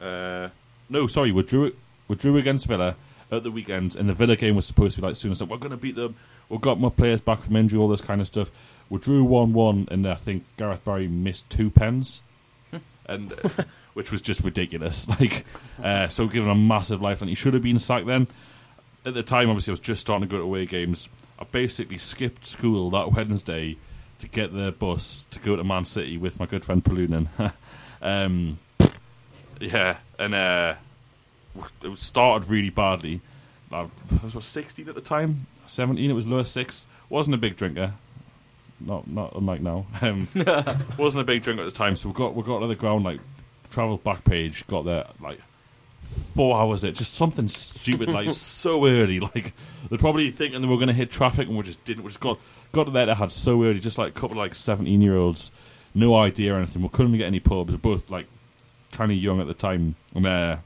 Uh, no, sorry, we drew we drew against Villa at the weekend, and the Villa game was supposed to be like soon as we're going to beat them. We've got more players back from injury, all this kind of stuff. We drew one one, and I think Gareth Barry missed two pens, and uh, which was just ridiculous. Like, uh, so given a massive lifeline, he should have been sacked then. At the time, obviously, I was just starting to go to away games. I basically skipped school that Wednesday to get the bus to go to Man City with my good friend Palunin. um, yeah, and uh, it started really badly. I was what, 16 at the time, 17. It was lower six. wasn't a big drinker, not not unlike now. Um, wasn't a big drinker at the time, so we got we got to the ground like travelled back page, got there like four hours it just something stupid like so early like they're probably thinking they were going to hit traffic and we just didn't we just got got there they had so early just like a couple of like 17 year olds no idea or anything we couldn't get any pubs we were both like kind of young at the time and uh,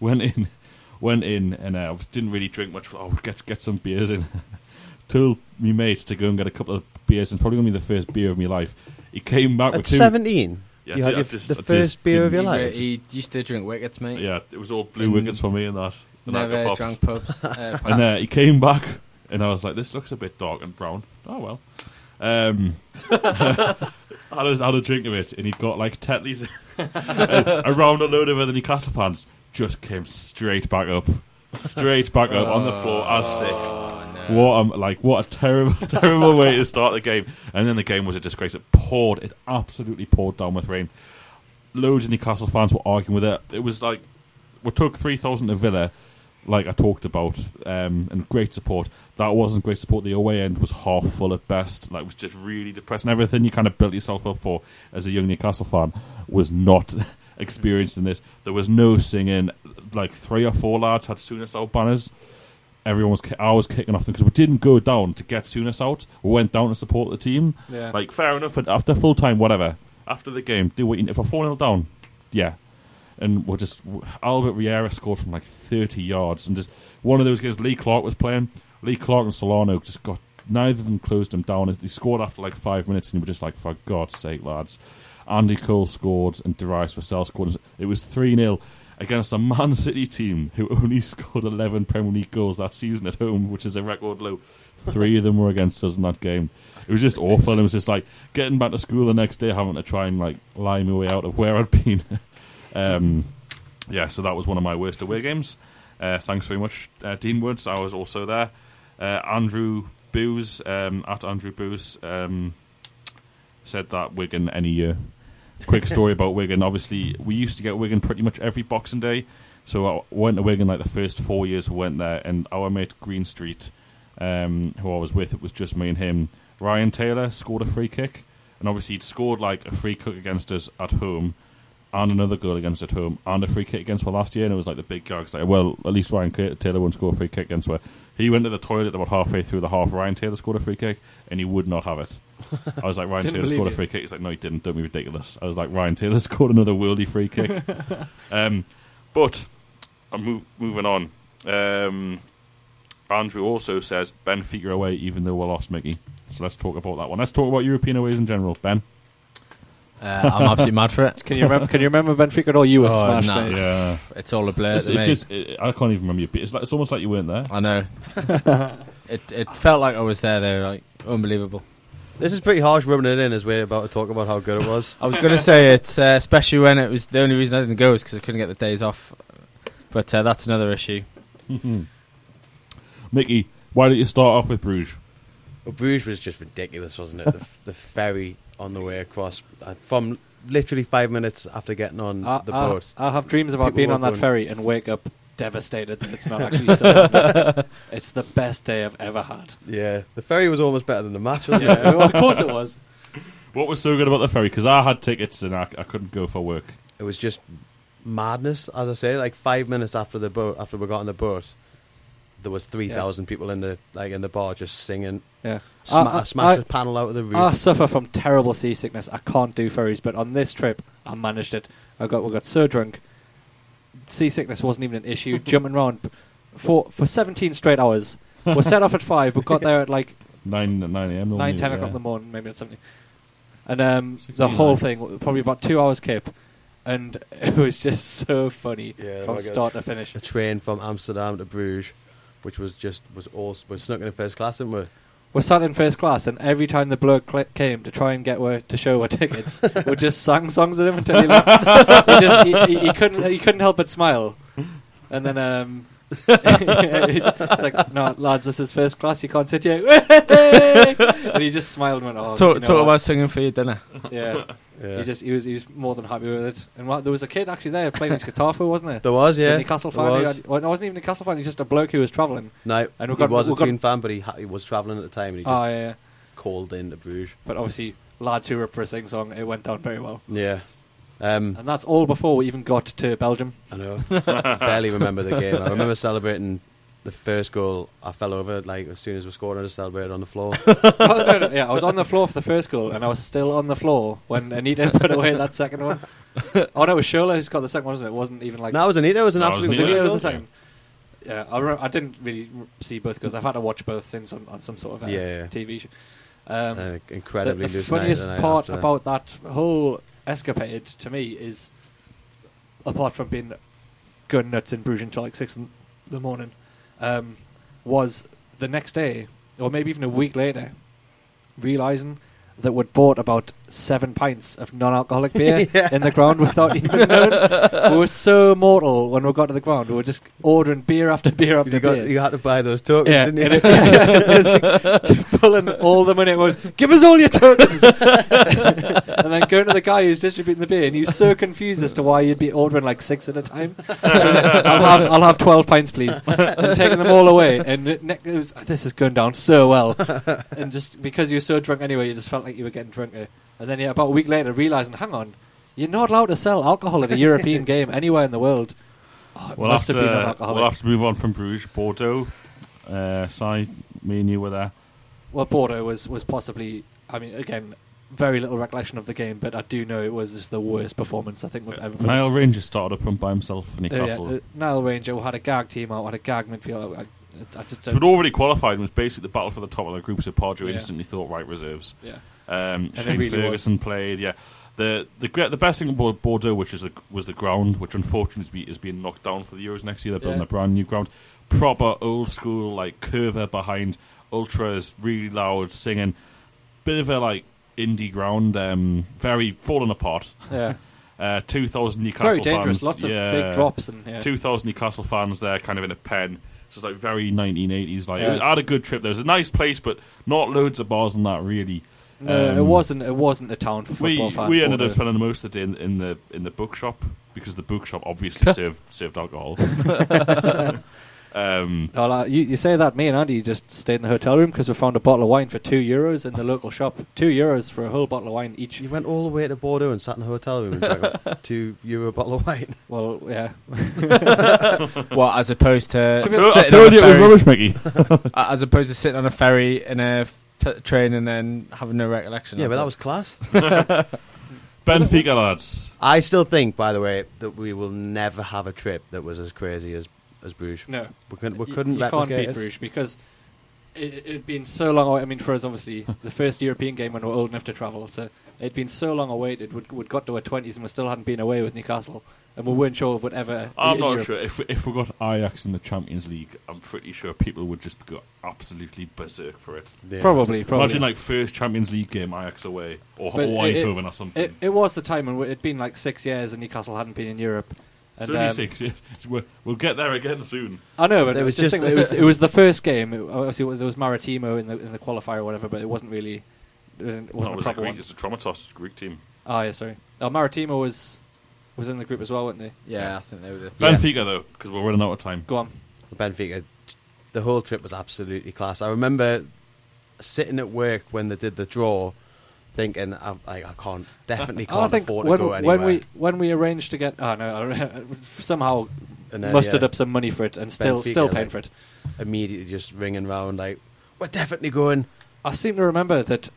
went in went in and uh, didn't really drink much oh get get some beers in. Told me mate to go and get a couple of beers and probably going to be the first beer of my life. He came back At with two 17, Yeah, you had your, just- the I just first beer of your He, life. he used to drink wickets, mate. yeah it was all blue Mm. wickets for me and that and Never Alka drunk pubs. Uh, And uh, he came back, and I was like, "This looks a bit dark and brown." Oh well. Um, I had a, had a drink of it, and he'd got like Tetleys around a load of other Newcastle fans. Just came straight back up, straight back up on the floor as sick. What a like what a terrible terrible way to start the game. And then the game was a disgrace. It poured, it absolutely poured down with rain. Loads of Newcastle fans were arguing with it. It was like we took three thousand to Villa, like I talked about, um, and great support. That wasn't great support. The away end was half full at best. Like it was just really depressing. Everything you kind of built yourself up for as a young Newcastle fan was not experienced in this. There was no singing. Like three or four lads had Souness out banners everyone was ki- I was kicking off because we didn't go down to get Souness out. We went down to support the team. Yeah. Like fair enough. but After full time, whatever. After the game, do what you, if we're four 0 down, yeah. And we're just Albert Riera scored from like thirty yards, and just one of those games. Lee Clark was playing. Lee Clark and Solano just got neither of them closed him down. They scored after like five minutes, and you were just like, for God's sake, lads. Andy Cole scored, and Darius Vassell scored. It was three 0 against a Man City team who only scored 11 Premier League goals that season at home, which is a record low. Three of them were against us in that game. It was just awful. It was just like getting back to school the next day, having to try and like lie my way out of where I'd been. um, yeah, so that was one of my worst away games. Uh, thanks very much, uh, Dean Woods. I was also there. Uh, Andrew Booze um, at Andrew Booze um, said that Wigan any year. Quick story about Wigan. Obviously, we used to get Wigan pretty much every Boxing Day. So I went to Wigan like the first four years we went there, and our mate Greenstreet, um, who I was with, it was just me and him. Ryan Taylor scored a free kick, and obviously he'd scored like a free kick against us at home, and another goal against at home, and a free kick against us last year, and it was like the big gag. Like, well, at least Ryan Taylor won't score a free kick against us. He went to the toilet about halfway through the half. Ryan Taylor scored a free kick, and he would not have it. I was like, Ryan Didn't Taylor believe scored a free kick. He's like, no, he didn't. Don't be ridiculous. I was like, Ryan Taylor scored another worldy free kick. um, but I'm move, moving on. Um, Andrew also says Ben Benfica away, even though we lost Mickey. So let's talk about that one. Let's talk about European aways in general. Ben. Uh, I'm absolutely mad for it. Can you remember? Can you remember Benfica at all? You were Oh, smashed, nah. Yeah, It's all a blur it's, to it's me. just it, I can't even remember. Your, it's like it's almost like you weren't there. I know. it it felt like I was there. Though, like unbelievable. This is pretty harsh rubbing it in as we're about to talk about how good it was. I was going to say it, uh, especially when it was the only reason I didn't go is because I couldn't get the days off. But uh, that's another issue. Mickey, why don't you start off with Bruges? But Bruges was just ridiculous, wasn't it? the, the ferry on the way across uh, from literally five minutes after getting on I, the I- boat. I have dreams about People being on that going- ferry and wake up devastated that it's not actually still happening. It's the best day I've ever had. Yeah, the ferry was almost better than the match. Wasn't Yeah, it? well, of course it was. What was so good about the ferry? Because I had tickets and I, I couldn't go for work. it was just madness, as I say. Like five minutes after the boat, after we got on the boat, there was three thousand people in the like in the bar just singing. Yeah. Sma- I- I- I smashed I- a panel out of the roof. I suffer from terrible seasickness. I can't do ferries, but on this trip, I managed it. I got we got so drunk. Seasickness wasn't even an issue. Jumping around for for 17 straight hours. We set off at five. We got there at like 9, 9 a.m. normally, nine, ten yeah. o'clock in the morning, maybe at something. And um, the 16, whole right. thing, probably about two hours kip, and it was just so funny Yeah, from like a- start to finish. a train from Amsterdam to Bruges, which was just was awesome. We snuck in in first class, didn't we? We sat in first class, and every time the bloke cl- came to try and get where, to show our tickets, we just sang songs at him until he left. he, just, he, he, he couldn't he couldn't help but smile, and then um, it's, it's like, no, lads, this is first class. You can't sit here. and he just smiled and went, "Oh, talk you know talk about singing for your dinner. yeah." Yeah. He just he was he was more than happy with it. And what, there was a kid actually there playing his guitar for, wasn't there? there was, The yeah. Newcastle fan. was. had- well, no, wasn't even a Newcastle fan. He's just a bloke who was travelling. No, And we he was a got- Toon fan, but he ha- he was travelling at the time, and he just Oh yeah, called in to Bruges. But obviously, lads who were up for a sing song, it went down very well. Yeah. Um, And that's all before we even got to Belgium. I know. Barely remember the game. I remember celebrating the first goal. I fell over like as soon as we scored. I just celebrated on the floor. oh, no, no, yeah, I was on the floor for the first goal, and I was still on the floor when Anita put away that second one. Oh no, it was Shola who's got the second one, wasn't it? It wasn't even like no, it was Anita. It was an No, it was absolute. was Anita. it, was the goal. second. Yeah, I, re- I didn't really see both goals. I've had to watch both since on, on some sort of uh, Yeah, yeah. TV show. Um, Uh, incredibly the, the funniest the night part after. about that whole escapade to me is, apart from being going nuts in Bruges until like six in the morning, um, was the next day or maybe even a week later, realizing that we'd bought about seven pints of non-alcoholic beer Yeah. in the ground without even knowing. we were so mortal when we got to the ground. We were just ordering beer after beer after you, got, beer. you had to buy those tokens, Yeah, didn't you? it- was pulling all the money. Going, Give us all your tokens, and then going to the guy who's distributing the beer, and he was so confused as to why you'd be ordering like six at a time. So I'll have I'll have twelve pints, please, and taking them all away. And it, it was, this is going down so well, and just because you were so drunk anyway, you just felt like you were getting drunker. And then yeah, about a week later, realizing, hang on, you're not allowed to sell alcohol at a European game anywhere in the world. Oh, We'll have, have, to, been non-alcoholic. we'll have to move on from Bruges. Bordeaux. Uh, Si, me and you were there. Well, Bordeaux was, was possibly, I mean, again, very little recollection of the game, but I do know it was just the worst performance I think we've ever put. Nile Ranger started up front by himself in Uh, yeah, Newcastle. uh, Nile Ranger had a gag team out, had a gag midfield. I, I, I just so we'd already qualified and was basically the battle for the top of the group. So Pardew Yeah. instantly thought right reserves. yeah. Um, it Shane really Ferguson played. Yeah, the the the best thing about Bordeaux, which is the, was the ground, which unfortunately is, being knocked down for the Euros next year. They're building Yeah. a brand new ground, proper old school like curver behind, ultras, really loud singing, bit of a like indie ground, um, very falling apart. Yeah. Uh, Two thousand Newcastle Very dangerous. fans, Lots of yeah. big drops. and yeah. Two thousand Newcastle fans there, kind of in a pen. It's just like very 1980s. Like Yeah. I had a good trip. There was a nice place, but not loads of bars and that really. No, it um, wasn't. It wasn't a town for We football fans. we ended up Bordeaux. spending most of the day in, in the in the bookshop because the bookshop obviously served served alcohol. um, Well, uh, you, you say that me and Andy just stayed in the hotel room because we found a bottle of wine for two euros in the local shop. Two euros for a whole bottle of wine each. You went all the way to Bordeaux and sat in a hotel room and drank a two euro bottle of wine. Well, yeah. What as opposed to, To be I told you it was rubbish, Mickey. uh, as opposed to sitting on a ferry in a f- t- train and then having no recollection. Yeah, of but that it. was class. Benfica lads. I still think, by the way, that we will never have a trip that was as crazy as as Bruges. No. We couldn't, we couldn't you can't replicate beat it. Bruges because it, it'd been so long. Away. I mean, for us, obviously, the first European game when we were old enough to travel. So it'd been so long awaited. We'd, we'd got to our twenties and we still hadn't been away with Newcastle, and we weren't sure if we'd ever. I'm not Europe. sure if we, if we got Ajax in the Champions League. I'm pretty sure people would just go absolutely berserk for it. Yeah. Probably, probably. Imagine like first Champions League game Ajax away or, But or it- Eindhoven or something. It, it was the time when it'd been like six years and Newcastle hadn't been in Europe, And, it's only um, six. Yes. We'll, we'll get there again soon. I know, but There it was was just just- think that it was it was the first game. It, obviously, there was Maritimo in the in the qualifier or whatever, but it wasn't really. uh, It wasn't No, it a was a Greek, one. it's a Atromitos Greek team. Oh yeah, sorry. Oh, Maritimo was was in the group as well, weren't they? Yeah, I think they were the. Yeah. Benfica though, because we're running out of time. Go on. Benfica, the whole trip was absolutely class. I remember sitting at work when they did the draw, thinking, I, I, I can't, definitely can't think afford when, to go anywhere. when we when we arranged to get oh no somehow then, mustered yeah, up some money for it and still Benfica, still paying like- for it. immediately just ringing round like, we're definitely going. I seem to remember that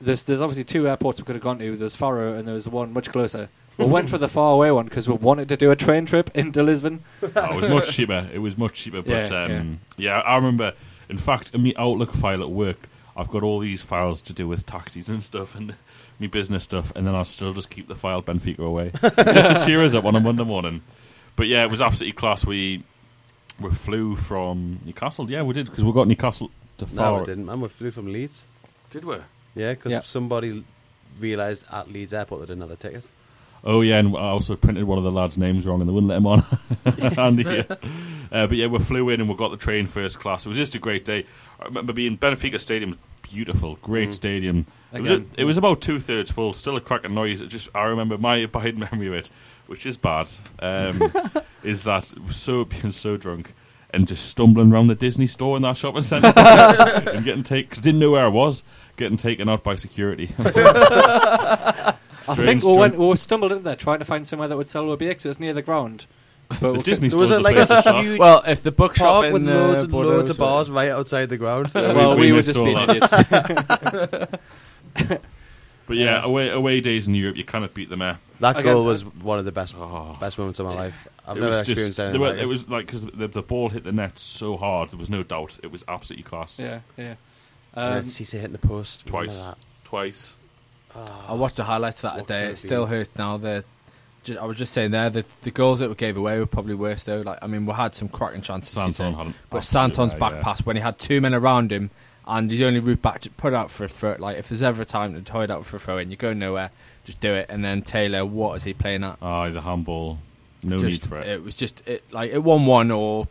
there's there's obviously two airports we could have gone to. There's Faro and there was one much closer. We went for the far away one because we wanted to do a train trip into Lisbon. Oh, it was much cheaper. It was much cheaper. But Yeah, um, yeah. I remember. In fact, in my Outlook file at work, I've got all these files to do with taxis and stuff and me business stuff, and then I'll still just keep the file Benfica away just to cheer us up on a Monday morning. But yeah, it was absolutely class. We we flew from Newcastle. Yeah, we did because we got Newcastle to No, Faro. we didn't. Man, we flew from Leeds. Did we? Yeah, because Yeah. somebody realised at Leeds Airport they didn't have a ticket. Oh yeah, and I also printed one of the lads' names wrong, and they wouldn't let him on. Andy, yeah. Uh, but yeah, we flew in and we got the train first class. It was just a great day. I remember being Benfica Stadium, was beautiful, great Mm. stadium. It was, Again, it was about two thirds full, still a cracking noise. It just I remember my bad memory of it, which is bad, um, is that so being so drunk and just stumbling around the Disney store in that shopping centre and getting taken didn't know where I was, getting taken out by security. I think we, went, we stumbled in there trying to find somewhere that would sell WBX. It was near the ground. But the Disney There was store's a, the like place a huge Well, if the bookshop park with loads and Bordeaux loads of bars right outside the ground. Yeah, well, we- we, we were just missed being all idiots. But yeah, away away days in Europe, you cannot beat them. Eh? that Again, goal uh, was one of the best Oh, best moments of my life. I've it never was experienced just, anything were- like it it. was like because the, the ball hit the net so hard, there was no doubt. It was absolutely class. yeah, yeah. Um, Cisse hitting the post Twice. remember that? Twice. I watched the highlights of that day. It it still be? hurts now. The, ju- I was just saying there, the, the goals that we gave away were probably worse though. Like I mean, we had some cracking chances. Santon had an but absolute Santon's back yeah. pass when he had two men around him and his only route back to put out for a throw. Like if there's ever a time to toy it out for a throw in, you go nowhere, just do it. And then Taylor, what is he playing at? Aye, the handball. No just, need for it. It was just it like it one one or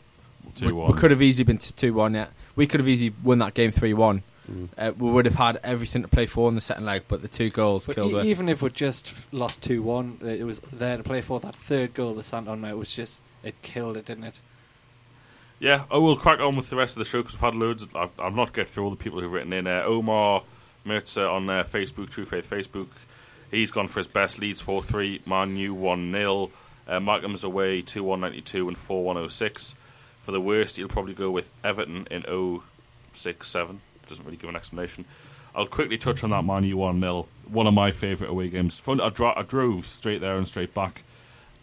Two we, one. we could have easily been two one. Yeah, we could have easily won that game three one. Mm. Uh, we would have had everything to play for in the second leg, but the two goals but killed e- it. even if we'd just lost 2 1, it was there to play for. That third goal that Santon made was just, it killed it, didn't it? Yeah, I will crack on with the rest of the show because we've had loads. Of, I've, I've not getting through all the people who've written in. Uh, Omar Mirza on uh, Facebook, True Faith Facebook. He's gone for his best. Leeds 4 3, Man U 1 0. Uh, Markham's away 2 192 and 4 106. For the worst, he'll probably go with Everton in 067. Doesn't really give an explanation. I'll quickly touch on that Man U 1 0. One of my favourite away games. Fun, I, dro- I drove straight there and straight back.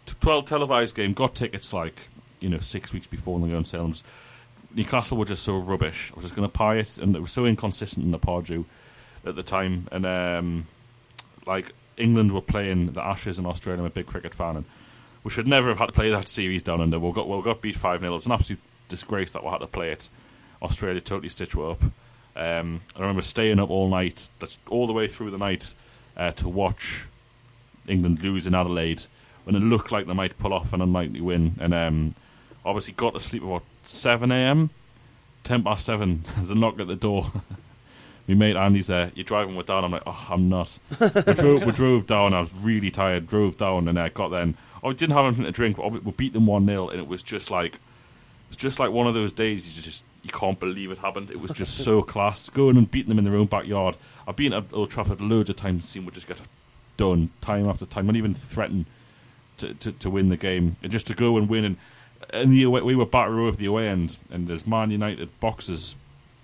T- 12 televised game, got tickets like, you know, six weeks before and they go on sale. Newcastle were just so rubbish. I was just going to pie it, and it was so inconsistent in the Pardew at the time. And um, like England were playing the Ashes in Australia. I'm a big cricket fan, and we should never have had to play that series down under. We got we got beat five 0 It's an absolute disgrace that we had to play it. Australia totally stitched it up. Um, I remember staying up all night, that's all the way through the night, uh, to watch England lose in Adelaide when it looked like they might pull off an unlikely win. And um, obviously got to sleep about 7 a.m. 10 past 7, there's a knock at the door. My mate Andy's there. You're driving with down. I'm like, oh, I'm not. we, drove, we drove down. I was really tired. Drove down and I got then. I didn't have anything to drink. But we beat them one 0 and it was just like, it was just like one of those days you just you can't believe it happened. It was just so class. Going and beating them in their own backyard. I've been at Old Trafford loads of times, seen we just get done time after time. Not even threaten to, to, to win the game, and just to go and win. And, and the away, we were back row of the away end, and there's Man United boxes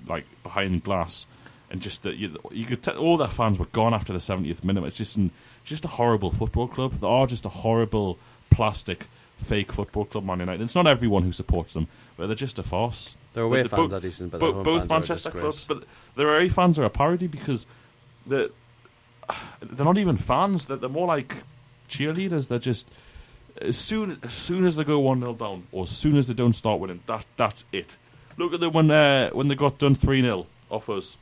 like behind glass, and just that you, you could tell all their fans were gone after the 70th minute. It's just an, just a horrible football club. They are just a horrible plastic fake football club, Man United. It's not everyone who supports them, but they're just a farce. Their away the- fans both- are decent, but Bo- their home both fans are a Manchester disgrace. clubs, but their away fans are a parody because they're, they're not even fans. They're, they're more like cheerleaders. They're just as soon as soon as they go one 0 down, or as soon as they don't start winning, that that's it. Look at them when uh, when they got done three 0 off us.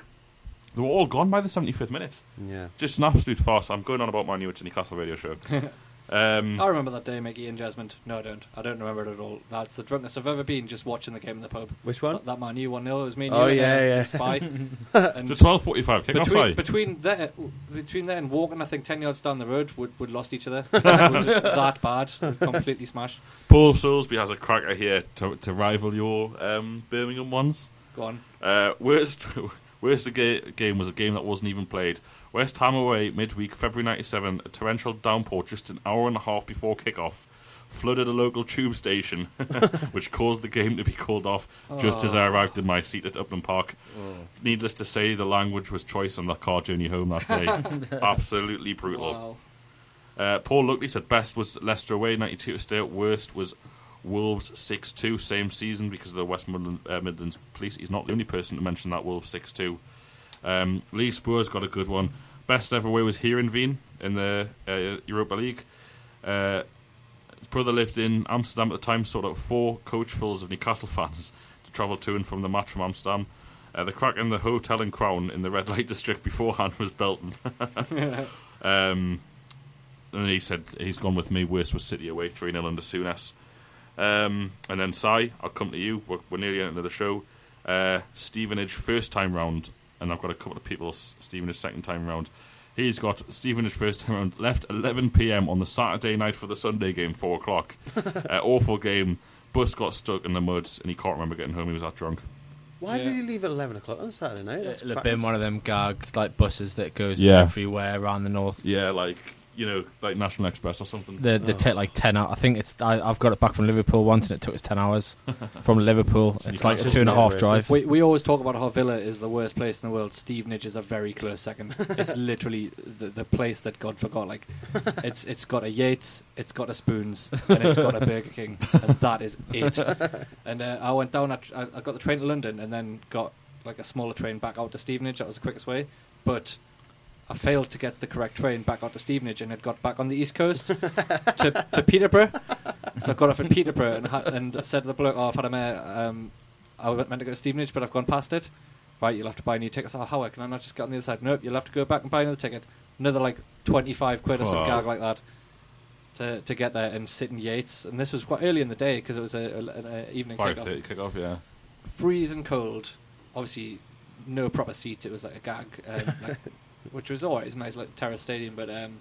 They were all gone by the seventy fifth minute. Yeah. Just an absolute farce. I'm going on about my new Newcastle radio show. Um, I remember that day, Mickey and Jasmine. No, I don't. I don't remember it at all. That's the drunkest I've ever been just watching the game in the pub. Which one? That, that man, you 1 0, it was me and Oh, you and, yeah, uh, yeah. Spy. the and twelve forty-five kick between, Sorry. between, there, between there and walking, I think 10 yards down the road, we'd, we'd lost each other. we were just that bad. We'd completely smashed. Paul Soulsby has a cracker here to, to rival your um, Birmingham ones. Go on. Uh, worst, worst game was a game that wasn't even played. West Ham away midweek, February '97. A torrential downpour just an hour and a half before kick-off flooded a local tube station, which caused the game to be called off just as I arrived in my seat at Upton Park. Needless to say, the language was choice on that car journey home that day. Absolutely brutal. Wow. Uh, Paul Luckley said best was Leicester away, 92 to stay worst was Wolves 6 2, same season because of the West Midland, uh, Midlands police. He's not the only person to mention that Wolves 6 2. Um, Lee Spurs got a good one. Best ever away was Heerenveen in the uh, Europa League. Uh, his brother lived in Amsterdam at the time, sort of four coachfuls of Newcastle fans to travel to and from the match from Amsterdam. Uh, the crack in the hotel in Crown in the red light district beforehand was Belton. um, and he said he's gone with me. Worst was City away, 3 0 under Souness. Um, and then Sai, I'll come to you. We're, we're nearly of the show. Uh, Stevenage, first time round. And I've got a couple of people, S- Stevenage, second time round. He's got Stevenage first time round, left 11 pm on the Saturday night for the Sunday game, 4 o'clock. uh, awful game. Bus got stuck in the mud and he can't remember getting home. He was that drunk. Why Yeah. did he leave at 11 o'clock on Saturday night? That's It'll have been one of them gag like buses that goes Yeah. everywhere around the north. Yeah, like, you know, like National Express or something. They, they take like ten hours. I think it's. I, I've got it back from Liverpool once, and it took us ten hours from Liverpool. So It's like a can't two and a just half remember it. drive. We, we always talk about how Villa is the worst place in the world. Stevenage is a very close second. it's literally the, the place that God forgot. Like, it's it's got a Yates, it's got a Spoons, and it's got a Burger King, and that is it. And uh, I went down. At, I, I got the train to London, and then got like a smaller train back out to Stevenage. That was the quickest way, but. I failed to get the correct train back out to Stevenage and had got back on the east coast to, to Peterborough. So I got off in Peterborough and, ha- and said to the bloke, "Oh, I've had a mare. Um, I was meant to go to Stevenage, but I've gone past it. Right, you'll have to buy a new tickets. Oh, how can I not just get on the other side? Nope, you'll have to go back and buy another ticket. Another like twenty-five quid or some Wow. gag like that to to get there and sit in Yates. And this was quite early in the day because it was a, a, an uh, evening Five kickoff. thirty kick off, yeah. Freezing cold. Obviously, no proper seats. It was like a gag, um, like, which was always nice, like Terrace Stadium, but um,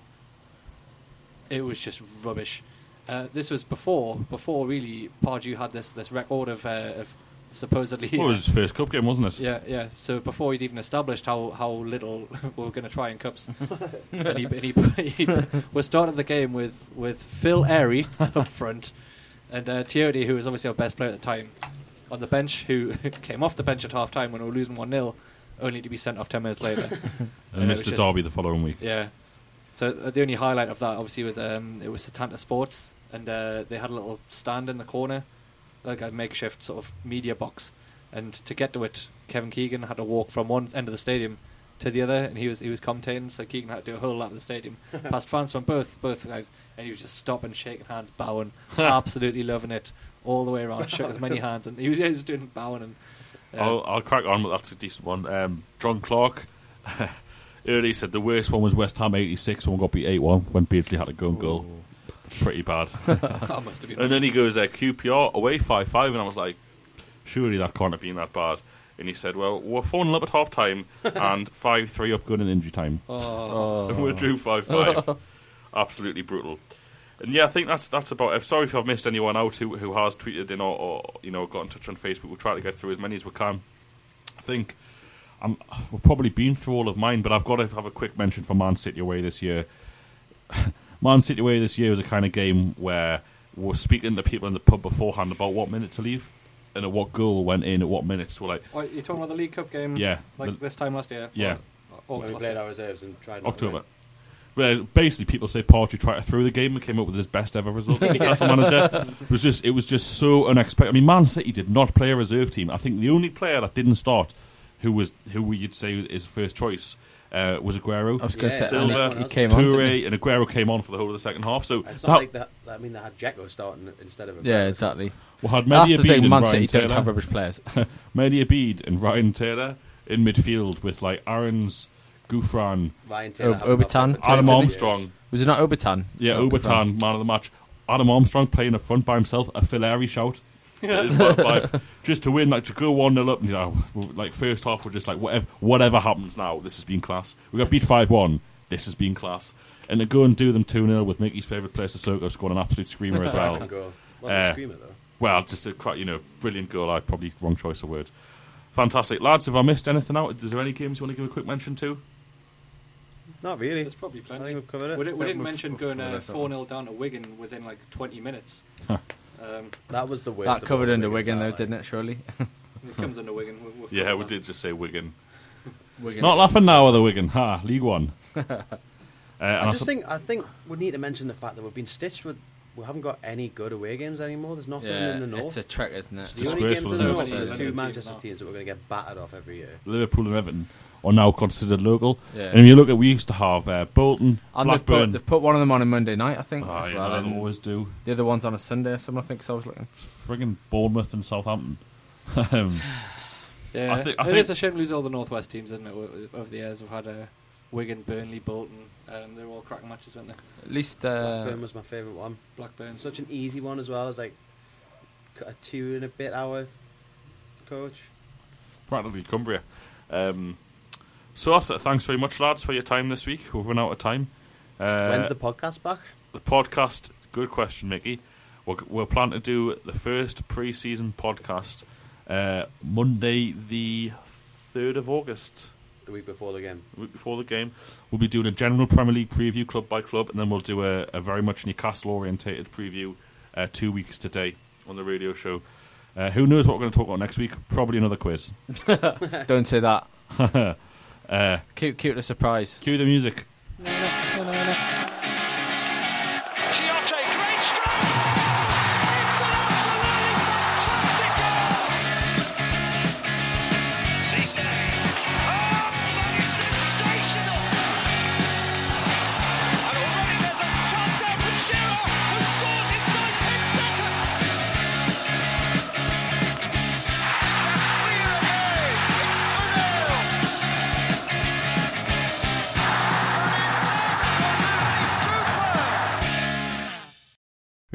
it was just rubbish. Uh, this was before before really Pardew had this this record of, uh, of supposedly What was his first cup game, wasn't it? yeah, yeah. So before he'd even established how, how little we were going to try in cups, and he, and he, he we started the game with, with Phil Airey up front, and uh, Tioté, who was obviously our best player at the time, on the bench, who came off the bench at half time when we were losing one 0 only to be sent off ten minutes later. And And missed the just- derby the following week. Yeah. So uh, the only highlight of that obviously was um, it was Setanta Sports, and uh, they had a little stand in the corner, like a makeshift sort of media box. And to get to it, Kevin Keegan had to walk from one end of the stadium to the other, and he was he was commentating. So Keegan had to do a whole lap of the stadium, past fans from both both guys, and he was just stopping, shaking hands, bowing, absolutely loving it all the way around. Shook as many hands, and he was, he was doing bowing and. Uh, I'll, I'll crack on, but that's a decent one. Um, John Clark early said the worst one was West Ham 86 when we got beat 8 1 when Beardsley had a go and goal. Pretty bad. that must have been. and then he goes, uh, QPR away 5 5, and I was like, surely that can't have been that bad. And he said, well, we're 4 0 up at half time and 5 3 up going in injury time. oh, And we drew 5 5. Absolutely brutal. And yeah, I think that's that's about it. Sorry if I've missed anyone out who, who has tweeted in or, or you know got in touch on Facebook. We'll try to get through as many as we can. I think I'm, we've probably been through all of mine, but I've got to have a quick mention for Man City away this year. Man City away this year was a kind of game where we're speaking to people in the pub beforehand about what minute to leave and at what goal went in at what minutes. We're like, Oh, you're talking about the League Cup game? yeah, Like the- this time last year? Yeah. Or, or When we played our reserves and tried not to October. Win. Well, basically, people say Partridge tried to throw the game and came up with his best ever result as Newcastle manager. It was just, it was just so unexpected. I mean, Man City did not play a reserve team. I think the only player that didn't start, who was who you'd say is first choice, uh, was Aguero. I was going Yeah, say, and Silva, he came Toure, he? and Aguero came on for the whole of the second half. So It's that, not like that. I mean, they had Jacko starting instead of. Yeah, exactly. we had That's Mehdi the thing. and Man Ryan City don't Taylor. have rubbish players. Mehdi Abeid and Ryan Taylor in midfield with like Aaron's Gouffran, Ryan Taylor. Ob- Obertan. Adam Armstrong. years. Was it not Obertan? Yeah, Obertan, man of the match. Adam Armstrong playing up front by himself, a Fileri shout. It's like- like, just to win, like to go one 0 up, you know, like first half, we're just like whatever, whatever happens now, this has been class. We got beat five one, this has been class, and to go and do them two 0 with Mickey's favourite player, Sissoko, scoring an absolute screamer as well. Goal. Well, Uh, screamer though. Well, just a quite you know brilliant goal. I probably wrong choice of words. Fantastic, lads. Have I missed anything out? Is there any games you want to give a quick mention to? Not really. There's probably I plenty. think we've covered We, didn't, we didn't We've- mention we've going covered uh, 4 0 down to Wigan within like 20 minutes. Huh. um, That was the worst. That of covered all under Wigan's Wigan, though, highlight. didn't it? Surely. it comes under Wigan. We'll, we'll Yeah, we that. did just say Wigan. Wigan. Not laughing now, are the Wigan? Ha, League One. uh, and I I just sup- think I think we need to mention the fact that we've been stitched with. We haven't got any good away games anymore. There's nothing Yeah, in the north. it's a trick, isn't it? the only games disgraceful, in the isn't north are the two Manchester teams that we're going to get battered off every year. Liverpool and Everton are now considered local. Yeah. And if you look at, we used to have uh, Bolton, And they've put, Blackburn. they've put one of them on a Monday night, I think. Oh, as you well, they always do. the other one's on a Sunday or something, I think, so I was looking. Friggin' Bournemouth and Southampton. um, Yeah, I thi- I it think- is a shame to lose all the Northwest teams, isn't it? Over the years, we've had a. Wigan, Burnley, Bolton. Um, they're all cracking matches, weren't they? At least, uh, Blackburn was my favourite one. Blackburn. Such an easy one as well. It's like a two and a bit hour coach. practically Cumbria. Um, so that's it. Thanks very much, lads, for your time this week. We've run out of time. Uh, When's the podcast back? the podcast? Good question, Mickey. We're, we're planning to do the first pre-season podcast uh, Monday, the third of August. The week before the game. the week before the game. We'll be doing a general Premier League preview, club by club, and then we'll do a, a very much Newcastle orientated preview uh, two weeks today on the radio show. Uh, who knows what we're going to talk about next week? Probably another quiz. don't say that. uh, Cute, cute a surprise. cue the music.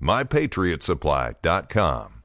MyPatriotSupply.com.